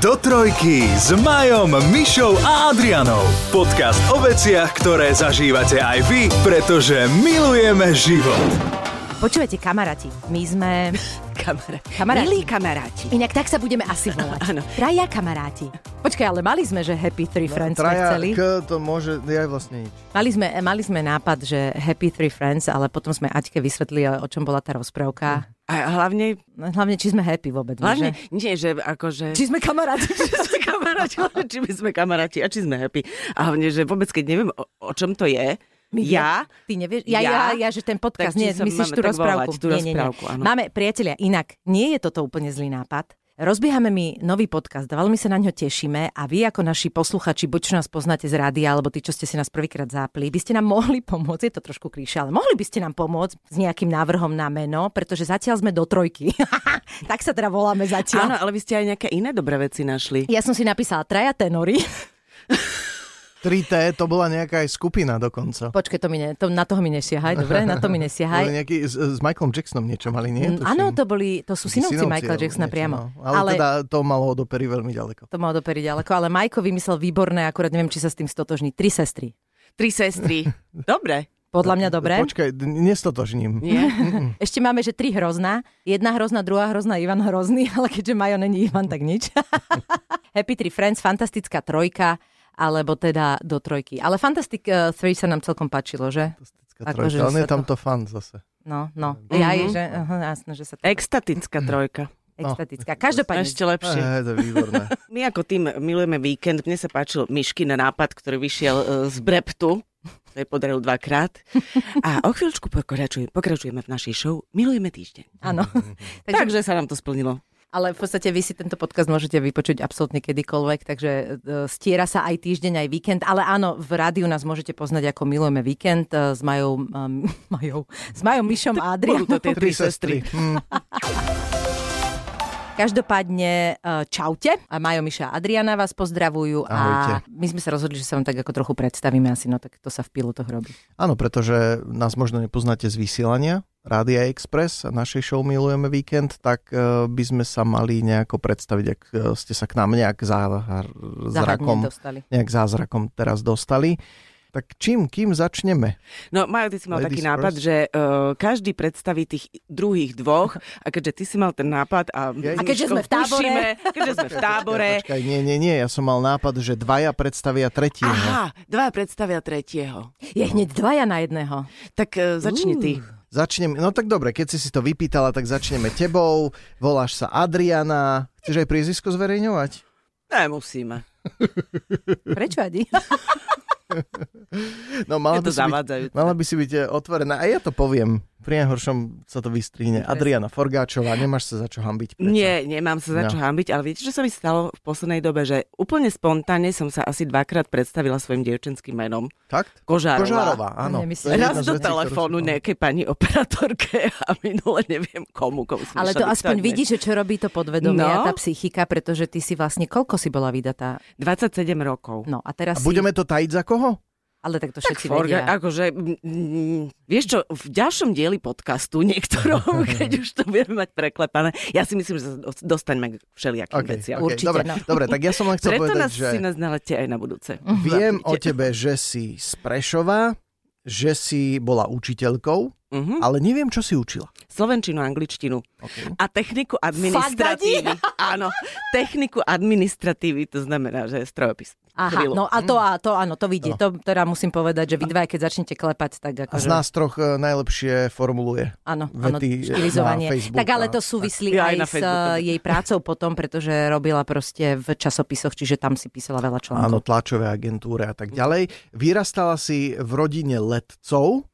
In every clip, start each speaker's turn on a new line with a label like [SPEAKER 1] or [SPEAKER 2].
[SPEAKER 1] Do trojky s Majom, Mišou a Adrianou. Podcast o veciach, ktoré zažívate aj vy, pretože milujeme život.
[SPEAKER 2] Počúvajte, kamaráti, my sme...
[SPEAKER 3] Kamaráti.
[SPEAKER 2] Kamaráti.
[SPEAKER 3] Milí kamaráti.
[SPEAKER 2] Inak tak sa budeme asi volať.
[SPEAKER 3] Áno.
[SPEAKER 2] Traja kamaráti. Počkaj, ale mali sme, že Happy Three Friends sme
[SPEAKER 4] Traja
[SPEAKER 2] chceli.
[SPEAKER 4] K to môže, ja vlastne nič.
[SPEAKER 2] Mali sme, mali sme nápad, že Happy Three Friends, ale potom sme Aťke vysvetlili, o čom bola tá rozprávka.
[SPEAKER 3] A hlavne,
[SPEAKER 2] Hlavne, či sme happy vôbec.
[SPEAKER 3] hlavne
[SPEAKER 2] že?
[SPEAKER 3] nie, že akože...
[SPEAKER 2] Či sme kamaráti.
[SPEAKER 3] či sme kamaráti, či my sme kamaráti a či sme happy. A hlavne, že vôbec keď neviem, o, o čom to je, ja,
[SPEAKER 2] Ty nevieš? Ja, ja,
[SPEAKER 3] Ja?
[SPEAKER 2] ja, že ten podcast,
[SPEAKER 3] Tak
[SPEAKER 2] nie, myslíš tú rozprávku.
[SPEAKER 3] volať, tú
[SPEAKER 2] nie, nie, nie.
[SPEAKER 3] áno.
[SPEAKER 2] Máme, priatelia, inak, nie je toto úplne zlý nápad. Rozbiehame mi nový podcast, veľmi sa na ňo tešíme a vy ako naši posluchači, buď čo nás poznáte z rádia, alebo tí, čo ste si nás prvýkrát zápli, by ste nám mohli pomôcť, je to trošku klíše, ale mohli by ste nám pomôcť s nejakým návrhom na meno, pretože zatiaľ sme do trojky. tak sa teda voláme zatiaľ.
[SPEAKER 3] áno, ale vy ste aj nejaké iné dobré veci našli.
[SPEAKER 2] Ja som si napísala traja tenory.
[SPEAKER 4] 3T, to bola nejaká aj skupina dokonca.
[SPEAKER 2] Počkej, to mi ne, to, na toho mi nesiahaj, dobre? Na to mi nesiahaj.
[SPEAKER 4] nejaký, s, s Michaelom Jacksonom niečo mali, nie?
[SPEAKER 2] Mm. Áno, to boli, to sú
[SPEAKER 4] Takí
[SPEAKER 2] synovci Michaela Jacksona
[SPEAKER 4] niečo,
[SPEAKER 2] priamo.
[SPEAKER 4] no. Ale, ale teda to malo od opery veľmi ďaleko.
[SPEAKER 2] To mal doperi ďaleko, ale Majko vymyslel výborné, akurát neviem, či sa s tým stotožní. Tri sestry.
[SPEAKER 3] Tri sestry. Dobre.
[SPEAKER 2] Podľa mňa dobré.
[SPEAKER 4] Počkaj, nestotožním.
[SPEAKER 3] Nie?
[SPEAKER 2] Ešte máme, že tri hrozná. Jedna hrozná, druhá hrozná, Ivan hrozný, ale keďže Majo není Ivan, tak nič. Happy Tree Friends, fantastická trojka, alebo teda do trojky. Ale Fantastic uh, Three sa nám celkom páčilo, že?
[SPEAKER 4] Fantastická
[SPEAKER 2] Akože
[SPEAKER 4] trojka, ale je tam
[SPEAKER 2] to-
[SPEAKER 4] fan zase.
[SPEAKER 2] No, no.
[SPEAKER 3] Mhm.
[SPEAKER 2] Mm-hmm. Ja je, že? Aha, jasné, že sa to...
[SPEAKER 3] Extatická trojka.
[SPEAKER 2] Extatická. Každopádne,
[SPEAKER 3] Ešte lepšie.
[SPEAKER 4] Eh, to je výborné.
[SPEAKER 3] My ako tým milujeme víkend. Mne sa páčil Myškin nápad, ktorý vyšiel e, z Breptu. To je podaril dvakrát. A o chvíľučku pokračujeme, pokračujeme v našej show Milujeme týždeň.
[SPEAKER 2] áno. takže,
[SPEAKER 3] Takže sa nám to splnilo.
[SPEAKER 2] Ale v podstate vy si tento podcast môžete vypočuť absolútne kedykoľvek, takže uh, stiera sa aj týždeň, aj víkend, ale áno, v rádiu nás môžete poznať ako Milujeme víkend uh, s Majou, um, Majou, s Majou, Myšom a Adrianom.
[SPEAKER 3] Budú to tie tri sestry.
[SPEAKER 4] Hm,
[SPEAKER 2] Každopádne uh, čaute. A Majo, Miša a Adriana vás pozdravujú.
[SPEAKER 4] Ahojte.
[SPEAKER 2] A my sme sa rozhodli, že sa vám tak ako trochu predstavíme asi, no tak to sa v pilotoch robí.
[SPEAKER 4] Áno, pretože nás možno nepoznáte z vysielania Rádia Express a našej show Milujeme víkend, tak eh, by sme sa mali nejako predstaviť, ak eh, ste sa k nám nejak zázrakom,
[SPEAKER 2] dostali.
[SPEAKER 4] nejak zázrakom teraz dostali. Tak čím, kým začneme?
[SPEAKER 3] No, Majo, ty si mal
[SPEAKER 4] Ladies
[SPEAKER 3] taký nápad,
[SPEAKER 4] first.
[SPEAKER 3] že uh, každý predstaví tých druhých dvoch a keďže ty si mal ten nápad a...
[SPEAKER 4] Ja-
[SPEAKER 2] A keďže sme v tábore.
[SPEAKER 3] Pušíme, keďže sme v tábore...
[SPEAKER 4] Počkaj, nie, nie, nie, ja som mal nápad, že dvaja predstavia tretieho.
[SPEAKER 3] Aha, dva predstavia tretieho.
[SPEAKER 2] Je hneď dvaja na jedného.
[SPEAKER 3] Tak uh, začni ty.
[SPEAKER 4] Začnem, no tak dobre, keď si si to vypýtala, tak začneme tebou. Voláš sa Adriana. Chceš aj priezvisko zverejňovať?
[SPEAKER 3] Nemusíme.
[SPEAKER 2] Prečo, Adi?
[SPEAKER 4] No mala by, si byť, mala by si byť eh, otvorená. A ja to poviem. Pri najhoršom sa to vystrihne. Adriana Forgáčová, nemáš sa za čo hambiť. Predsa.
[SPEAKER 3] Nie, nemám sa za
[SPEAKER 4] No.
[SPEAKER 3] čo hambiť, ale viete, čo sa mi stalo v poslednej dobe, že úplne spontánne som sa asi dvakrát predstavila svojim dievčenským menom.
[SPEAKER 4] Fakt?
[SPEAKER 3] Kožárová.
[SPEAKER 4] Kožárová, áno.
[SPEAKER 2] Nemyslím.
[SPEAKER 3] Raz do
[SPEAKER 4] ktorú
[SPEAKER 3] telefónu
[SPEAKER 4] som-
[SPEAKER 3] nejakej pani operatorke a minule neviem komu, komu som
[SPEAKER 2] Ale to aspoň vidíš, že čo robí to podvedomie
[SPEAKER 3] No.
[SPEAKER 2] a tá psychika, pretože ty si vlastne, koľko si bola vydatá?
[SPEAKER 3] 27 rokov.
[SPEAKER 2] No a teraz
[SPEAKER 4] A budeme to tajiť za koho?
[SPEAKER 2] Ale tak to
[SPEAKER 3] Tak
[SPEAKER 2] všetci
[SPEAKER 3] forga,
[SPEAKER 2] vedia.
[SPEAKER 3] akože, mm, vieš čo, v ďalšom dieli podcastu niektorom, keď už to budeme mať preklepané, ja si myslím, že sa dos- dostaneme k všelijakým
[SPEAKER 4] Okay,
[SPEAKER 3] veciam.
[SPEAKER 4] okay,
[SPEAKER 2] Určite,
[SPEAKER 4] dobre,
[SPEAKER 2] no.
[SPEAKER 4] dobre, tak ja som len chcel
[SPEAKER 3] Preto
[SPEAKER 4] povedať,
[SPEAKER 3] nás
[SPEAKER 4] že
[SPEAKER 3] si nás nalete aj na budúce.
[SPEAKER 4] viem o
[SPEAKER 3] Zapnite.
[SPEAKER 4] tebe, že si z Prešova, že si bola učiteľkou,
[SPEAKER 3] Mhm.
[SPEAKER 4] ale neviem, čo si učila.
[SPEAKER 3] Slovenčinu, angličtinu
[SPEAKER 4] Okay.
[SPEAKER 3] a techniku administratívy. Áno, techniku administratívy, to znamená, že strojopis.
[SPEAKER 2] Aha,
[SPEAKER 3] Chvíľu.
[SPEAKER 2] no a to, a to, áno, to vidie. To teda musím povedať, že vy dva, keď začnete klepať, tak
[SPEAKER 4] A z
[SPEAKER 2] akože...
[SPEAKER 4] nás troch eh, najlepšie formuluje.
[SPEAKER 2] Áno, áno,
[SPEAKER 4] vety
[SPEAKER 2] štilizovanie.
[SPEAKER 4] na Facebook
[SPEAKER 2] Tak ale to súvislí
[SPEAKER 3] aj
[SPEAKER 2] aj,
[SPEAKER 3] na
[SPEAKER 2] s eh, jej prácou potom, pretože robila proste v časopisoch, čiže tam si písala veľa článkov.
[SPEAKER 4] Áno, tlačové agentúre a tak ďalej. Vyrastala si v rodine letcov.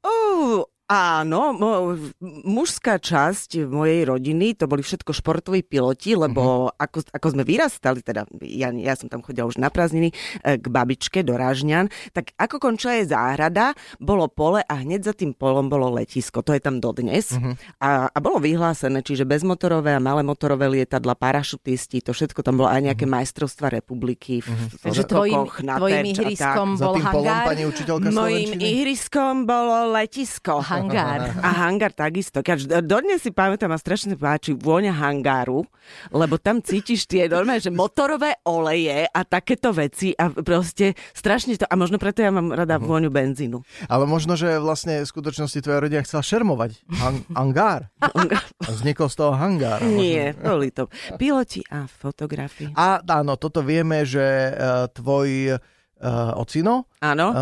[SPEAKER 3] Uh, áno, mo, mužská časť mojej rodiny, to boli všetko športoví piloti, lebo
[SPEAKER 4] Mhm.
[SPEAKER 3] ako, ako sme vyrastali, teda ja, ja som tam chodila už na prázdniny e, k babičke do Rážňan, tak ako končila jej záhrada, bolo pole a hneď za tým polom bolo letisko. To je tam dodnes.
[SPEAKER 4] Mhm.
[SPEAKER 3] A, a bolo vyhlásené, čiže bezmotorové a malé motorové lietadla, parašutisti, to všetko tam bolo aj nejaké
[SPEAKER 4] Mhm.
[SPEAKER 3] majstrovstva republiky. v
[SPEAKER 2] Takže tvojim, tvojim ihriskom bol hangár.
[SPEAKER 4] pani učiteľka
[SPEAKER 3] Mojím
[SPEAKER 4] Slovenčiny.
[SPEAKER 3] ihriskom bolo letisko.
[SPEAKER 2] Aha, hangár.
[SPEAKER 3] A hangár takisto. Keď dodnes si pamätám a strašne páči vôňa hangáru, lebo tam cítiš tie normálne, že motorové oleje a takéto veci a proste strašne to... A možno preto ja mám rada vôňu benzínu.
[SPEAKER 4] Ale možno, že vlastne v skutočnosti tvoja rodina chcela šermovať. Hang- hangár. Vznikol z toho hangár.
[SPEAKER 3] Nie, boli to piloti a fotografii.
[SPEAKER 4] A áno, toto vieme, že uh, tvoj uh, ocino
[SPEAKER 3] Áno.
[SPEAKER 4] uh,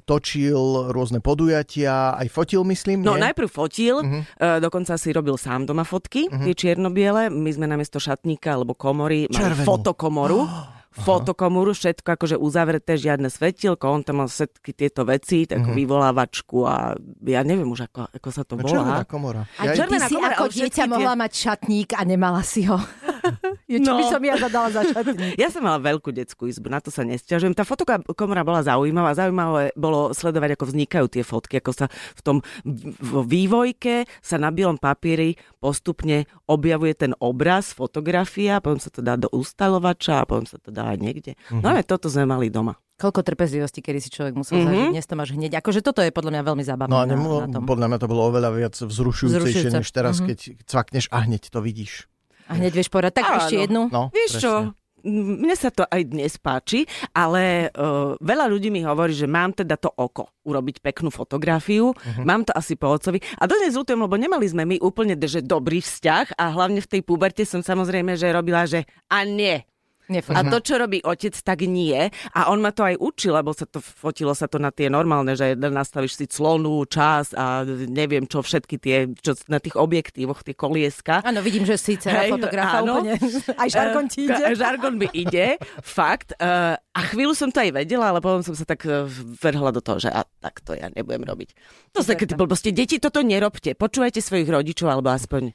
[SPEAKER 4] točil rôzne podujatia, aj fotil, myslím,
[SPEAKER 3] No
[SPEAKER 4] nie?
[SPEAKER 3] najprv fotil,
[SPEAKER 4] Mhm.
[SPEAKER 3] uh, dokonca si robil sám doma fotky, tie čierno-biele. My sme namiesto šatníka alebo komory mali
[SPEAKER 4] Červenú.
[SPEAKER 3] fotokomoru. fotokomoru, všetko akože uzavreté, žiadne svetielko, on tam mal všetky tieto veci, takú vyvolávačku a ja neviem už, ako, ako sa to volá.
[SPEAKER 4] červená komora.
[SPEAKER 2] A
[SPEAKER 4] Ja-
[SPEAKER 2] ty
[SPEAKER 3] červená
[SPEAKER 2] si
[SPEAKER 3] komora,
[SPEAKER 2] ako dieťa
[SPEAKER 3] tie-
[SPEAKER 2] mohla mať šatník a nemala si ho. Je, čo
[SPEAKER 3] No.
[SPEAKER 2] by som ja zadala za šatník?
[SPEAKER 3] Ja som mala veľkú detskú izbu, na to sa nesťažujem. Tá fotokomora bola zaujímavá. Zaujímavé bolo sledovať, ako vznikajú tie fotky, ako sa v tom v vývojke sa na bielom papieri postupne objavuje ten obraz, fotografia, potom sa to dá do ustalovača a potom sa to dá aj niekde. No ale toto sme mali doma.
[SPEAKER 2] Koľko trpezlivosti, kedy si človek musel
[SPEAKER 3] Mhm.
[SPEAKER 2] zažiť, dnes to máš hneď. Akože toto je podľa mňa veľmi zábavné
[SPEAKER 4] No a nemu,
[SPEAKER 2] na tom.
[SPEAKER 4] podľa mňa to bolo oveľa viac vzrušujúcejšie,
[SPEAKER 2] Vzrušujúce.
[SPEAKER 4] než teraz,
[SPEAKER 2] Mhm.
[SPEAKER 4] keď cvakneš a hneď to vidíš.
[SPEAKER 2] A hneď vieš povedať, tak
[SPEAKER 3] Áno.
[SPEAKER 2] ešte jednu.
[SPEAKER 4] No,
[SPEAKER 3] Vieš čo, m, mne sa to aj dnes páči, ale uh, veľa ľudí mi hovorí, že mám teda to oko urobiť peknú fotografiu, uh-huh. mám to asi po otcovi. A dodnes ľutujem, lebo nemali sme my úplne že dobrý vzťah a hlavne v tej puberte som samozrejme, že robila, že a nie,
[SPEAKER 2] Nefotí.
[SPEAKER 3] A to, čo robí otec, tak nie. A on ma to aj učil, lebo sa to fotilo sa to na tie normálne, že nastavíš si clonu, čas a neviem čo, všetky tie, čo na tých objektívoch, tie kolieska.
[SPEAKER 2] Áno, vidím, že si dcera
[SPEAKER 3] Hej,
[SPEAKER 2] fotografa
[SPEAKER 3] áno.
[SPEAKER 2] úplne. Aj žargon ti ide.
[SPEAKER 3] Žargon mi ide, fakt. Eh, A chvíľu som to aj vedela, ale potom som sa tak eh, vrhla do toho, že a tak to ja nebudem robiť. To sa keď blbosti. Deti, toto nerobte. Počúvajte svojich rodičov, alebo aspoň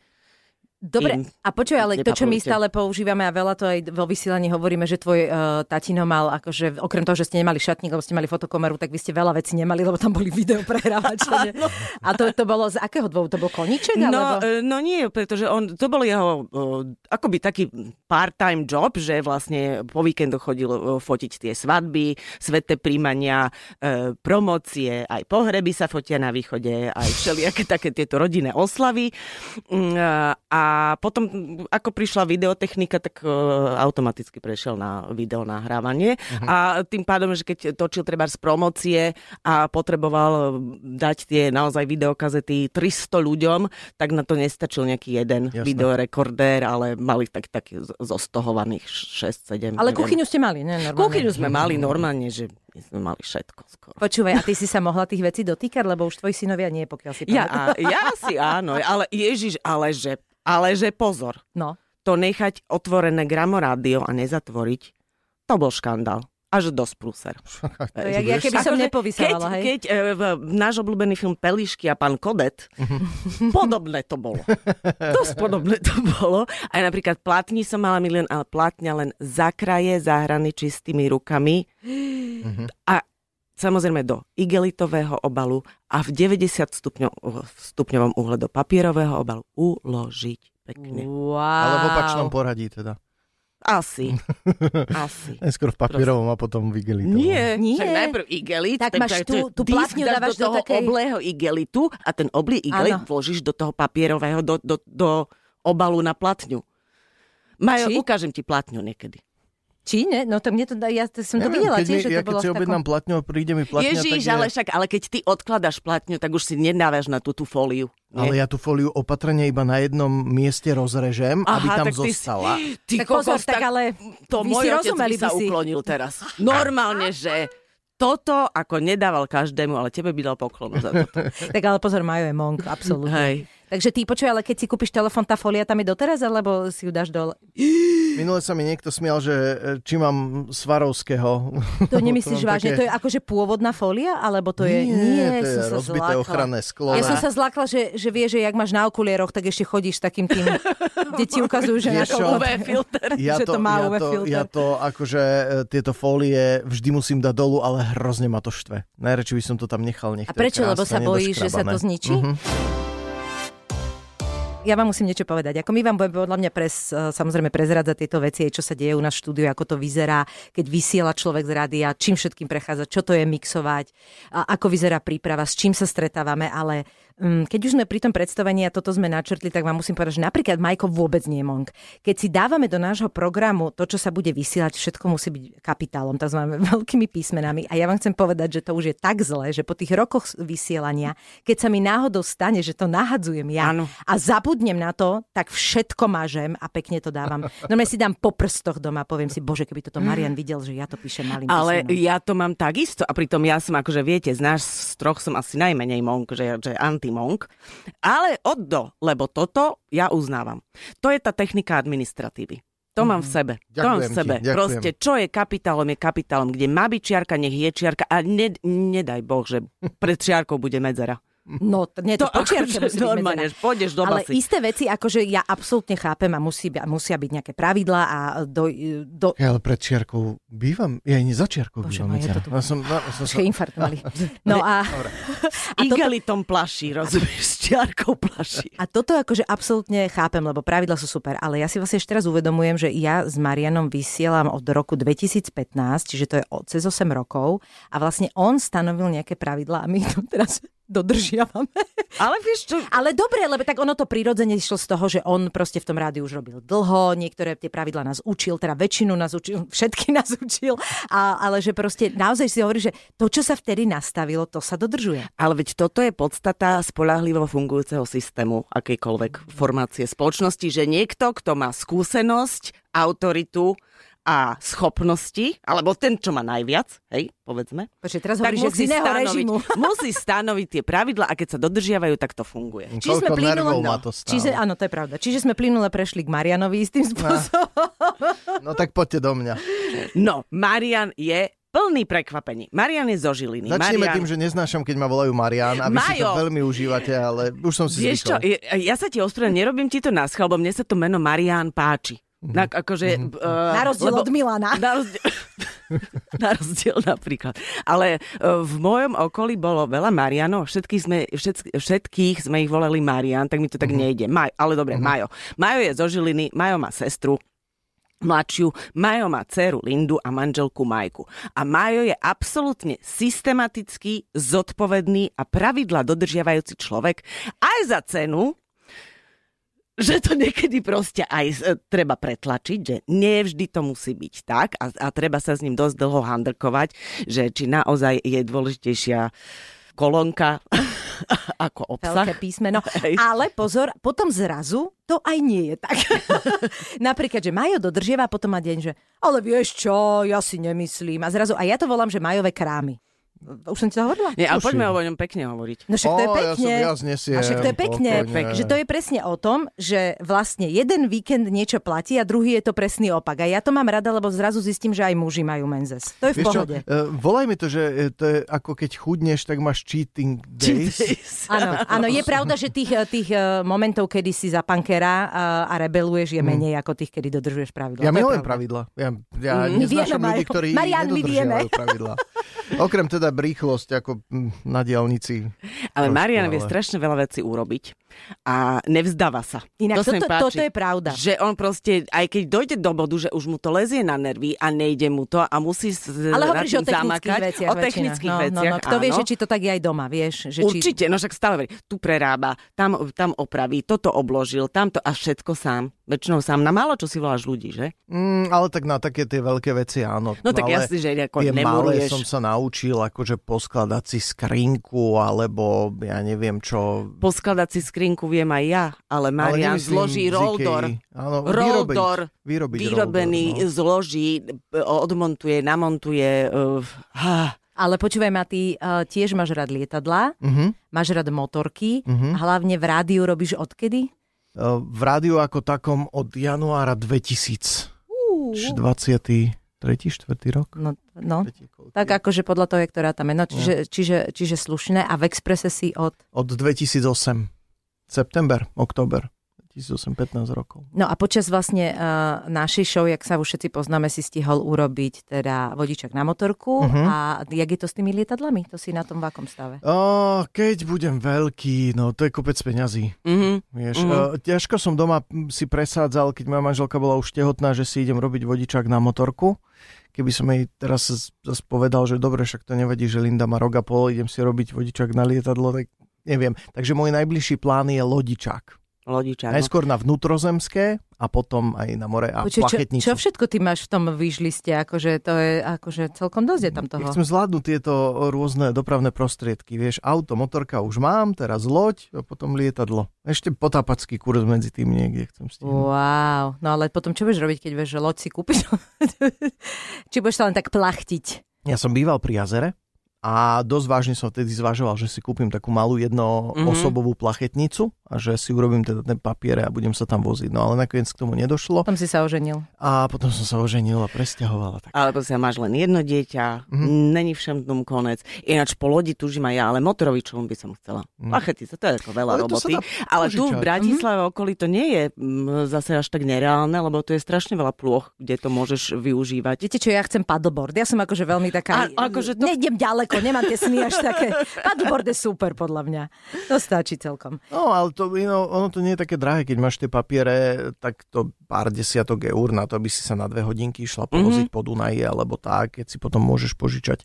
[SPEAKER 2] Dobre,
[SPEAKER 3] im
[SPEAKER 2] a počuj, ale to, čo my stále používame a veľa to aj vo vysielaní hovoríme, že tvoj uh, tatino mal, akože okrem toho, že ste nemali šatník, lebo ste mali fotokomeru, tak vy ste veľa vecí nemali, lebo tam boli videoprehrávače. a to, to bolo z akého dôvodu? To bol koníček?
[SPEAKER 3] No,
[SPEAKER 2] alebo...
[SPEAKER 3] e, no nie, pretože on, to bol jeho uh, akoby taký part-time job, že vlastne po víkendoch chodil uh, fotiť tie svadby, sveté príjmania, uh, promócie, aj pohreby sa fotia na východe, aj všelijaké také tieto rodinné oslavy. Mm, a- A potom, ako prišla videotechnika, tak uh, automaticky prešiel na videonahrávanie. Uh-huh. A tým pádom, že keď točil treba z promócie a potreboval dať tie naozaj videokazety 300 ľuďom, tak na to nestačil nejaký jeden
[SPEAKER 4] Jasné.
[SPEAKER 3] videorekordér, ale mali tak, taký z- zostohovaných 6-7.
[SPEAKER 2] ale kuchyňu ste mali, ne? Normálne.
[SPEAKER 3] Kuchyňu sme mali normálne, že my sme mali všetko skoro.
[SPEAKER 2] Počúvaj, a ty si sa mohla tých vecí dotýkať, lebo už tvoji synovia nie, pokiaľ si
[SPEAKER 3] Ja,
[SPEAKER 2] pamätám.
[SPEAKER 3] a, ja asi áno, ale Ježiš, ale že, ale že pozor.
[SPEAKER 2] No.
[SPEAKER 3] to nechať otvorené gramorádio a nezatvoriť, to bol škandál. Až dosť prúser.
[SPEAKER 2] To je, ja keby som
[SPEAKER 3] Akože
[SPEAKER 2] nepovysávala,
[SPEAKER 3] keď,
[SPEAKER 2] hej?
[SPEAKER 3] Keď e, v, náš obľúbený film Pelišky a pán Kodet, podobné to bolo. Dosť podobné to bolo. Aj napríklad platní som mala milión, ale platňa len za kraje zahraný čistými rukami. A samozrejme do igelitového obalu a v 90 stupňov, stupňovom uhle do papierového obalu uložiť pekne.
[SPEAKER 2] Wow.
[SPEAKER 4] Ale v opačnom poradí teda.
[SPEAKER 3] Asi. Asi.
[SPEAKER 4] Najskôr v papierovom a potom v igelitovom.
[SPEAKER 3] Nie,
[SPEAKER 2] Nie.
[SPEAKER 3] Však najprv igelit.
[SPEAKER 2] Tak máš tú- tú platňu dávaš do
[SPEAKER 3] do toho
[SPEAKER 2] takej-
[SPEAKER 3] oblého igelitu a ten oblý igelit
[SPEAKER 2] Áno.
[SPEAKER 3] vložíš do toho papierového, do, do, do obalu na platňu. Majo,
[SPEAKER 2] Či?
[SPEAKER 3] ukážem ti platňu niekedy.
[SPEAKER 2] Či ne? No to mne to, ja to som to videla
[SPEAKER 4] keď
[SPEAKER 2] tiež,
[SPEAKER 4] mi,
[SPEAKER 2] že to
[SPEAKER 4] ja keď
[SPEAKER 2] bolo
[SPEAKER 4] si
[SPEAKER 2] v takom...
[SPEAKER 4] objednám platňu a príde mi platňa,
[SPEAKER 3] Ježiš,
[SPEAKER 4] tak je,
[SPEAKER 3] ale však, ale keď ty odkladaš platňu, tak už si nedávaš na tú, tú fóliu. nie?
[SPEAKER 4] ale ja tú fóliu opatrne iba na jednom mieste rozrežem, aby tam
[SPEAKER 3] tak ty si-
[SPEAKER 4] zostala.
[SPEAKER 3] Ty
[SPEAKER 2] Tak pozor,
[SPEAKER 3] kokos,
[SPEAKER 2] tak ale
[SPEAKER 3] to
[SPEAKER 2] vy si
[SPEAKER 3] môj
[SPEAKER 2] rozumeli
[SPEAKER 3] by sa
[SPEAKER 2] si.
[SPEAKER 3] uklonil teraz. Normálne, že toto ako nedával každému, ale tebe by dal poklon za toto.
[SPEAKER 2] Tak ale pozor, Majo je monk, absolútne.
[SPEAKER 3] Hej.
[SPEAKER 2] Takže ty počuj, ale keď si kúpiš telefón, tá folia tam je doteraz, alebo si ju dáš dole?
[SPEAKER 4] Minule sa mi niekto smial, že e, či mám Svarovského.
[SPEAKER 2] To nemyslíš
[SPEAKER 4] mám
[SPEAKER 2] vážne?
[SPEAKER 4] také-
[SPEAKER 2] To je akože pôvodná folia, alebo to je...
[SPEAKER 4] Nie, to je
[SPEAKER 2] som sa
[SPEAKER 4] rozbité
[SPEAKER 2] zlákla.
[SPEAKER 4] ochranné sklo.
[SPEAKER 2] Ja som sa zlákla, že, že vie, že jak máš na okulieroch, tak ešte chodíš s takým tým, kde ti ukazujú, že na
[SPEAKER 3] UV filter.
[SPEAKER 4] ja
[SPEAKER 2] že to má
[SPEAKER 4] ja
[SPEAKER 2] UV
[SPEAKER 4] to,
[SPEAKER 2] filter.
[SPEAKER 4] ja to akože e, tieto fólie vždy musím dať dolu, ale hrozne ma to štve. Najradšej by som to tam nechal. Nech
[SPEAKER 2] A
[SPEAKER 4] to
[SPEAKER 2] prečo? Lebo
[SPEAKER 4] krásne,
[SPEAKER 2] sa bojíš, že sa to zničí?
[SPEAKER 4] Mhm.
[SPEAKER 2] Ja vám musím niečo povedať. Ako my vám budeme podľa mňa pres, eh, samozrejme prezradzať tieto veci, čo sa deje u nás štúdiu, ako to vyzerá, keď vysiela človek z rádia, čím všetkým prechádza, čo to je mixovať, ako vyzerá príprava, s čím sa stretávame, ale keď už sme pri tom predstavení a toto sme načrtli, tak vám musím povedať, že napríklad Majko vôbec nie je monk. Keď si dávame do nášho programu to, čo sa bude vysielať, všetko musí byť kapitálom, tzv. veľkými písmenami. A ja vám chcem povedať, že to už je tak zlé, že po tých rokoch vysielania, keď sa mi náhodou stane, že to nahadzujem ja
[SPEAKER 3] Áno.
[SPEAKER 2] a zabudnem na to, tak všetko mažem a pekne to dávam. No si dám po prstoch doma a poviem si, bože, keby toto Marian videl, že ja to píšem malým
[SPEAKER 3] Ale
[SPEAKER 2] písmenom.
[SPEAKER 3] ja to mám takisto a pritom ja som akože viete, z nás z troch som asi najmenej monk, že, že anti-monk. Ale od do, lebo toto ja uznávam. To je tá technika administratívy. To mám v sebe. To mám v
[SPEAKER 4] Ďakujem ti,
[SPEAKER 3] sebe.
[SPEAKER 4] ďakujem.
[SPEAKER 3] Proste, čo je kapitálom, je kapitálom. Kde má byť čiarka, nech je čiarka. A ne, nedaj Boh, že pred čiarkou bude medzera.
[SPEAKER 2] No, nie, to, to počiarke
[SPEAKER 3] akože
[SPEAKER 2] musí byť
[SPEAKER 3] normálne,
[SPEAKER 2] medzera.
[SPEAKER 3] pôjdeš do
[SPEAKER 2] Ale
[SPEAKER 3] basy.
[SPEAKER 2] isté veci, akože ja absolútne chápem a musí, musia byť nejaké pravidlá a do, do,
[SPEAKER 4] Ja ale pred čiarkou bývam, ja aj nie za čiarkou
[SPEAKER 2] Bože
[SPEAKER 4] bývam. Medzera.
[SPEAKER 2] to tu.
[SPEAKER 4] Ja som, ja som,
[SPEAKER 2] Počkej, infarkt mali. No a,
[SPEAKER 3] A Igelitom plaší, rozumieš, s čiarkou plaší.
[SPEAKER 2] a toto akože absolútne chápem, lebo pravidla sú super, ale ja si vlastne ešte teraz uvedomujem, že ja s Marianom vysielam od roku 2015, čiže to je od cez 8 rokov a vlastne on stanovil nejaké pravidlá a my to teraz dodržiavame.
[SPEAKER 3] Ale vieš čo,
[SPEAKER 2] Ale dobre, lebo tak ono to prirodzene išlo z toho, že on proste v tom rádiu už robil dlho, niektoré tie pravidla nás učil, teda väčšinu nás učil, všetky nás učil, a, ale že proste naozaj si hovorí, že to, čo sa vtedy nastavilo, to sa dodržuje.
[SPEAKER 3] Ale veď toto je podstata spolahlivo fungujúceho systému akejkoľvek formácie spoločnosti, že niekto, kto má skúsenosť, autoritu a schopnosti, alebo ten, čo má najviac, hej, povedzme,
[SPEAKER 2] Počkej, teraz
[SPEAKER 3] tak
[SPEAKER 2] hovoríš, že z
[SPEAKER 3] musí
[SPEAKER 2] iného
[SPEAKER 3] stanoviť,
[SPEAKER 2] režimu.
[SPEAKER 3] musí stanoviť tie pravidla a keď sa dodržiavajú, tak to funguje.
[SPEAKER 2] Čiže sme plynule- no,
[SPEAKER 4] to.
[SPEAKER 2] Čiže, áno, to je pravda. Čiže sme plynule prešli k Marianovi istým spôsobom.
[SPEAKER 4] No tak poďte do mňa.
[SPEAKER 3] No, Marian je plný prekvapení. Marian je zo Žiliny.
[SPEAKER 4] Začneme
[SPEAKER 3] Marian...
[SPEAKER 4] tým, že neznášam, keď ma volajú Marian a vy si to
[SPEAKER 3] Majo.
[SPEAKER 4] veľmi užívate, ale už som si
[SPEAKER 3] Vieš čo,
[SPEAKER 4] zvykol.
[SPEAKER 3] ja, ja sa ti ospravedlňujem, nerobím ti to na schvál, lebo mne sa to meno Marian páči.
[SPEAKER 4] Mhm.
[SPEAKER 3] Tak akože... Uh,
[SPEAKER 2] Na rozdiel od Milana.
[SPEAKER 3] Na rozdiel, na rozdiel napríklad. Ale uh, v mojom okolí bolo veľa Marianov, všetkých sme, všetk, všetkých sme ich volali Marian, tak mi to tak nejde. Maj, ale dobre, Majo. Majo je zo Žiliny, Majo má sestru, mladšiu. Majo má dceru Lindu a manželku Majku. A Majo je absolútne systematický, zodpovedný a pravidla dodržiavajúci človek aj za cenu, že to niekedy proste aj e, treba pretlačiť, že nie vždy to musí byť tak a, a treba sa s ním dosť dlho handrkovať, že či naozaj je dôležitejšia kolónka ako obsah.
[SPEAKER 2] Veľké písmeno.
[SPEAKER 3] Hej.
[SPEAKER 2] Ale pozor, potom zrazu to aj nie je tak. Napríklad, že Majo dodržiava potom má deň, že ale vieš čo, ja si nemyslím. A zrazu, a ja to volám, že Majové krámy. Už som ti to hovorila?
[SPEAKER 3] Nie, ale
[SPEAKER 4] Tuším.
[SPEAKER 3] poďme o ňom pekne hovoriť.
[SPEAKER 2] No však to je
[SPEAKER 4] ja
[SPEAKER 2] pekne.
[SPEAKER 4] som viac nesiem,
[SPEAKER 2] a však to je pekne.
[SPEAKER 4] pokojne.
[SPEAKER 2] Že to je presne o tom, že vlastne jeden víkend niečo platí a druhý je to presný opak. A ja to mám rada, lebo zrazu zistím, že aj muži majú menzes. To je v
[SPEAKER 4] Vieš čo,
[SPEAKER 2] pohode.
[SPEAKER 4] uh, volaj mi to, že e, to je ako keď chudneš, tak máš cheating days.
[SPEAKER 2] Áno, áno, je pravda, že tých, eh, tých momentov, kedy si za pankera a, rebeluješ, je menej ako tých, kedy dodržuješ pravidla.
[SPEAKER 4] Ja milujem pravidla. Ja, ja
[SPEAKER 2] Mm,
[SPEAKER 4] neznášam ľudí, ktorí
[SPEAKER 2] Marian, my vieme.
[SPEAKER 4] pravidla. Okrem teda rýchlosť ako mm, na diálnici.
[SPEAKER 3] Ale Marian vie
[SPEAKER 4] ale-
[SPEAKER 3] strašne veľa vecí urobiť a nevzdáva sa.
[SPEAKER 2] Inak
[SPEAKER 3] to
[SPEAKER 2] toto,
[SPEAKER 3] páči.
[SPEAKER 2] toto je pravda.
[SPEAKER 3] Že on proste, aj keď dojde do bodu, že už mu to lezie na nervy a nejde mu to a musí s-
[SPEAKER 2] Ale hovoríš o technických
[SPEAKER 3] zamakať,
[SPEAKER 2] veciach.
[SPEAKER 3] O technických
[SPEAKER 2] no,
[SPEAKER 3] veciach,
[SPEAKER 2] no, no. Kto vie,
[SPEAKER 3] áno.
[SPEAKER 2] že či to tak je aj doma, vieš? Že či...
[SPEAKER 3] Určite, no však stále verí, tu prerába, tam, tam opraví, toto obložil, tamto a všetko sám. Väčšinou sám. Na málo čo si voláš ľudí, že?
[SPEAKER 4] Mm, ale tak na také tie veľké veci áno.
[SPEAKER 3] No tak jasne, že ako
[SPEAKER 4] tie malé som sa naučil akože poskladať si skrinku alebo ja neviem čo.
[SPEAKER 3] Poskladať si skrinku viem aj ja, ale Marian
[SPEAKER 4] nemyslím
[SPEAKER 3] zloží door.
[SPEAKER 4] Áno,
[SPEAKER 3] Roll
[SPEAKER 4] vyrobiť, vyrobiť
[SPEAKER 3] vyrobený,
[SPEAKER 4] roll door, no.
[SPEAKER 3] zloží, odmontuje, namontuje. Uh, ha.
[SPEAKER 2] Ale počúvaj ma, ty uh, tiež máš rád lietadlá,
[SPEAKER 4] Mhm.
[SPEAKER 2] máš rád motorky, a hlavne v rádiu robíš odkedy?
[SPEAKER 4] Uh, V rádiu ako takom od januára 2000. Čiže 23. 4. rok.
[SPEAKER 2] No, no.
[SPEAKER 4] Koľko
[SPEAKER 2] Tak
[SPEAKER 4] je?
[SPEAKER 2] akože podľa toho, je ktorá tam meno, čiže, čiže, čiže slušné. A v Exprese si od...
[SPEAKER 4] Od 2008. September, október. 2008, 15 rokov.
[SPEAKER 2] No a počas vlastne uh, našej show, jak sa už všetci poznáme, si stihol urobiť teda vodičak na motorku.
[SPEAKER 4] Mhm.
[SPEAKER 2] A jak je to s tými lietadlami? To si na tom v akom stave?
[SPEAKER 4] O, keď budem veľký, no to je kopec peňazí.
[SPEAKER 3] Mm-hmm.
[SPEAKER 4] Vieš,
[SPEAKER 3] Mhm.
[SPEAKER 4] mm. ťažko som doma si presádzal, keď moja manželka bola už tehotná, že si idem robiť vodičák na motorku. Keby som jej teraz z- zase povedal, že dobre, však to nevadí, že Linda má rok a pol, idem si robiť vodičák na lietadlo, tak neviem. Takže môj najbližší plán je lodičák.
[SPEAKER 3] Lodičák. no.
[SPEAKER 4] Najskôr na vnútrozemské a potom aj na more a
[SPEAKER 2] Počuj, čo, čo všetko ty máš v tom výžliste? Akože to je akože celkom dosť je tam toho.
[SPEAKER 4] Ja chcem zvládnuť tieto rôzne dopravné prostriedky. Vieš, auto, motorka už mám, teraz loď a potom lietadlo. Ešte potápacký kurz medzi tým niekde chcem stihnúť.
[SPEAKER 2] Wow, no ale potom čo budeš robiť, keď vieš, že loď si kúpiš? Či budeš sa len tak plachtiť?
[SPEAKER 4] Ja som býval pri jazere a dosť vážne som vtedy zvažoval, že si kúpim takú malú jednoosobovú plachetnicu a že si urobím teda ten papiere a budem sa tam voziť. No ale nakoniec k tomu nedošlo
[SPEAKER 2] Potom si sa oženil.
[SPEAKER 4] a potom som sa oženil a presťahoval. a Tak.
[SPEAKER 3] Alebo sa máš len jedno dieťa,
[SPEAKER 4] Mhm.
[SPEAKER 3] není všem tom konec. Ináč po lodi tužím aj ja, ale motorový čln by som chcela. Plachetica, to je ako veľa
[SPEAKER 4] Ale to
[SPEAKER 3] roboty.
[SPEAKER 4] dá
[SPEAKER 3] Ale tu v. Bratislave okolí to nie je mm, zase až tak nereálne, lebo tu je strašne veľa plôch, kde to môžeš využívať.
[SPEAKER 2] Viete čo, ja chcem paddleboard. Ja som akože veľmi taká...
[SPEAKER 3] A- akože to-
[SPEAKER 2] Nejdem ďaleko, nemám tie sny až také. Paddleboard je super podľa mňa. To stačí celkom.
[SPEAKER 4] No, ale to, know, ono to nie je také drahé, keď máš tie papiere, tak to pár desiatok eur na to, aby si sa na dve hodinky išla povoziť po Dunaji alebo tak, keď si potom môžeš požičať.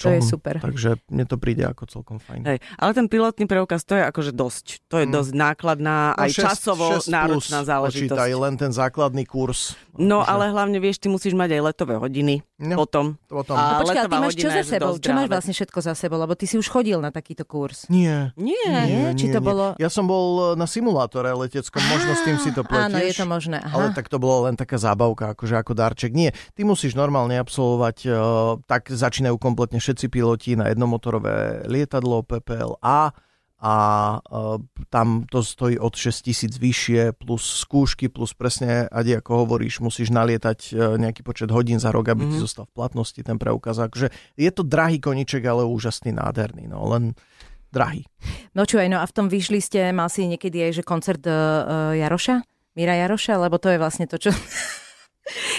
[SPEAKER 2] To je super.
[SPEAKER 4] Takže mne to príde ako celkom fajn.
[SPEAKER 3] Hej. Ale ten pilotný preukaz, to je akože dosť. To je
[SPEAKER 4] Mm.
[SPEAKER 3] dosť nákladná,
[SPEAKER 4] No,
[SPEAKER 3] aj
[SPEAKER 4] šesť-
[SPEAKER 3] časovo
[SPEAKER 4] šesť
[SPEAKER 3] náročná
[SPEAKER 4] plus
[SPEAKER 3] záležitosť.
[SPEAKER 4] Počítaj len ten základný kurz.
[SPEAKER 3] No
[SPEAKER 4] Akože-
[SPEAKER 3] ale hlavne vieš, ty musíš mať aj letové hodiny
[SPEAKER 4] No,
[SPEAKER 3] potom.
[SPEAKER 4] potom...
[SPEAKER 3] A-
[SPEAKER 2] No, počkaj, ty máš čo za sebou? Čo máš vlastne všetko za sebou? Lebo ty si už chodil na takýto kurz.
[SPEAKER 4] Nie.
[SPEAKER 3] Nie.
[SPEAKER 2] Nie, či to bolo-
[SPEAKER 4] Ja som bol na simulátore leteckom, možno s tým si to pletieš.
[SPEAKER 2] Áno, je to možné. Aha.
[SPEAKER 4] Ale tak to bolo len taká zábavka, akože ako darček. Nie, ty musíš normálne absolvovať, uh, tak začínajú kompletne všetci piloti na jednomotorové lietadlo PPLA a uh, tam to stojí od 6 tisíc vyššie, plus skúšky, plus presne, Adi, ako hovoríš, musíš nalietať uh, nejaký počet hodín za rok, aby mm-hmm. ti zostal v platnosti ten preukaz. Akože je to drahý koniček, ale úžasný, nádherný. No, len drahý.
[SPEAKER 2] No čo aj, no a v tom vyšli ste, mal si niekedy aj, že koncert uh, Jaroša? Míra Jaroša? Lebo to je vlastne to, čo...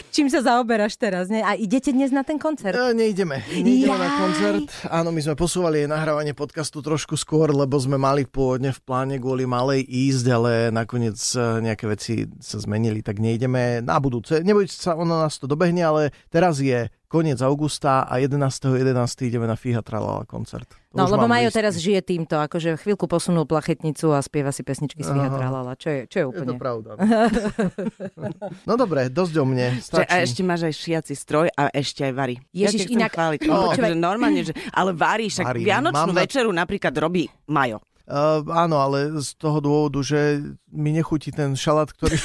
[SPEAKER 2] Čím sa zaoberáš teraz, ne? A idete dnes na ten koncert?
[SPEAKER 4] E, nejdeme. Nejdeme na
[SPEAKER 2] Jaj.
[SPEAKER 4] koncert. Áno, my sme posúvali nahrávanie podcastu trošku skôr, lebo sme mali pôvodne v pláne kvôli malej ísť, ale nakoniec e, nejaké veci sa zmenili, tak nejdeme na budúce. Nebojte sa, ono nás to dobehne, ale teraz je koniec augusta a 11.11. ideme na Fíha Tralala koncert. To
[SPEAKER 2] No, lebo Majo teraz žije týmto, akože chvíľku posunul plachetnicu a spieva si pesničky z
[SPEAKER 4] Aha.
[SPEAKER 2] Tralala, čo je, čo je
[SPEAKER 4] Je to
[SPEAKER 2] úplne...
[SPEAKER 4] pravda. No dobre, dosť o mne. Stačí.
[SPEAKER 3] a ešte máš aj šiaci stroj a ešte aj varí.
[SPEAKER 2] Ježiš,
[SPEAKER 3] ja
[SPEAKER 2] inak-
[SPEAKER 3] Chváliť.
[SPEAKER 2] No,
[SPEAKER 3] akože normálne, že, ale varíš, však
[SPEAKER 4] Varím.
[SPEAKER 3] Vianočnú
[SPEAKER 4] Mám na-
[SPEAKER 3] večeru napríklad robí Majo.
[SPEAKER 4] Uh, áno, ale z toho dôvodu, že mi nechutí ten šalát, ktorý...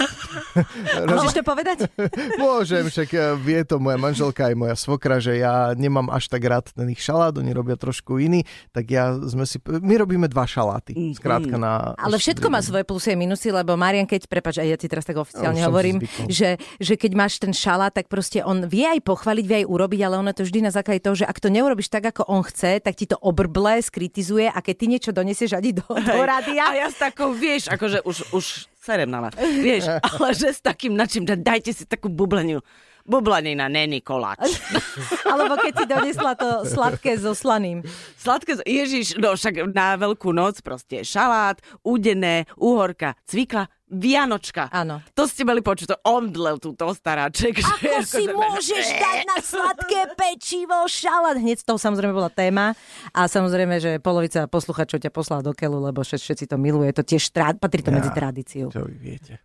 [SPEAKER 2] Môžeš to povedať?
[SPEAKER 4] Môžem, však eh, vie to moja manželka aj moja svokra, že ja nemám až tak rád ten ich šalát, oni robia trošku iný, tak ja sme si... My robíme dva šaláty,
[SPEAKER 3] Mhm.
[SPEAKER 4] skrátka na...
[SPEAKER 2] Ale všetko má svoje plusy a minusy, lebo Marian, keď, prepač, aj ja ti teraz tak oficiálne
[SPEAKER 4] si
[SPEAKER 2] hovorím, že, že keď máš ten šalát, tak proste on vie aj pochváliť, vie aj urobiť, ale ono to vždy na základe toho, že ak to neurobiš tak, ako on chce, tak ti to obrble, skritizuje a keď ty niečo donesieš ani do, do rádia,
[SPEAKER 3] A ja s takou, vieš, akože už, už serem na vás. Vieš, ale že s takým načím, že dajte si takú bubleniu. Bublanina není koláč.
[SPEAKER 2] alebo keď si donesla to sladké so slaným.
[SPEAKER 3] Sladké, ježiš, no však na veľkú noc proste šalát, údené, úhorka, cvikla, vianočka.
[SPEAKER 2] Áno.
[SPEAKER 3] To ste mali počuť, to omdlel túto staráček. že
[SPEAKER 2] Ako si môžeš dať na sladké pečivo šalát? Hneď z toho samozrejme bola téma a samozrejme, že polovica posluchačov ťa poslala do keľu, lebo všet- všetci to miluje. To tiež trá... patrí to medzi
[SPEAKER 4] Ja.
[SPEAKER 2] tradíciu.
[SPEAKER 4] Čo vy viete.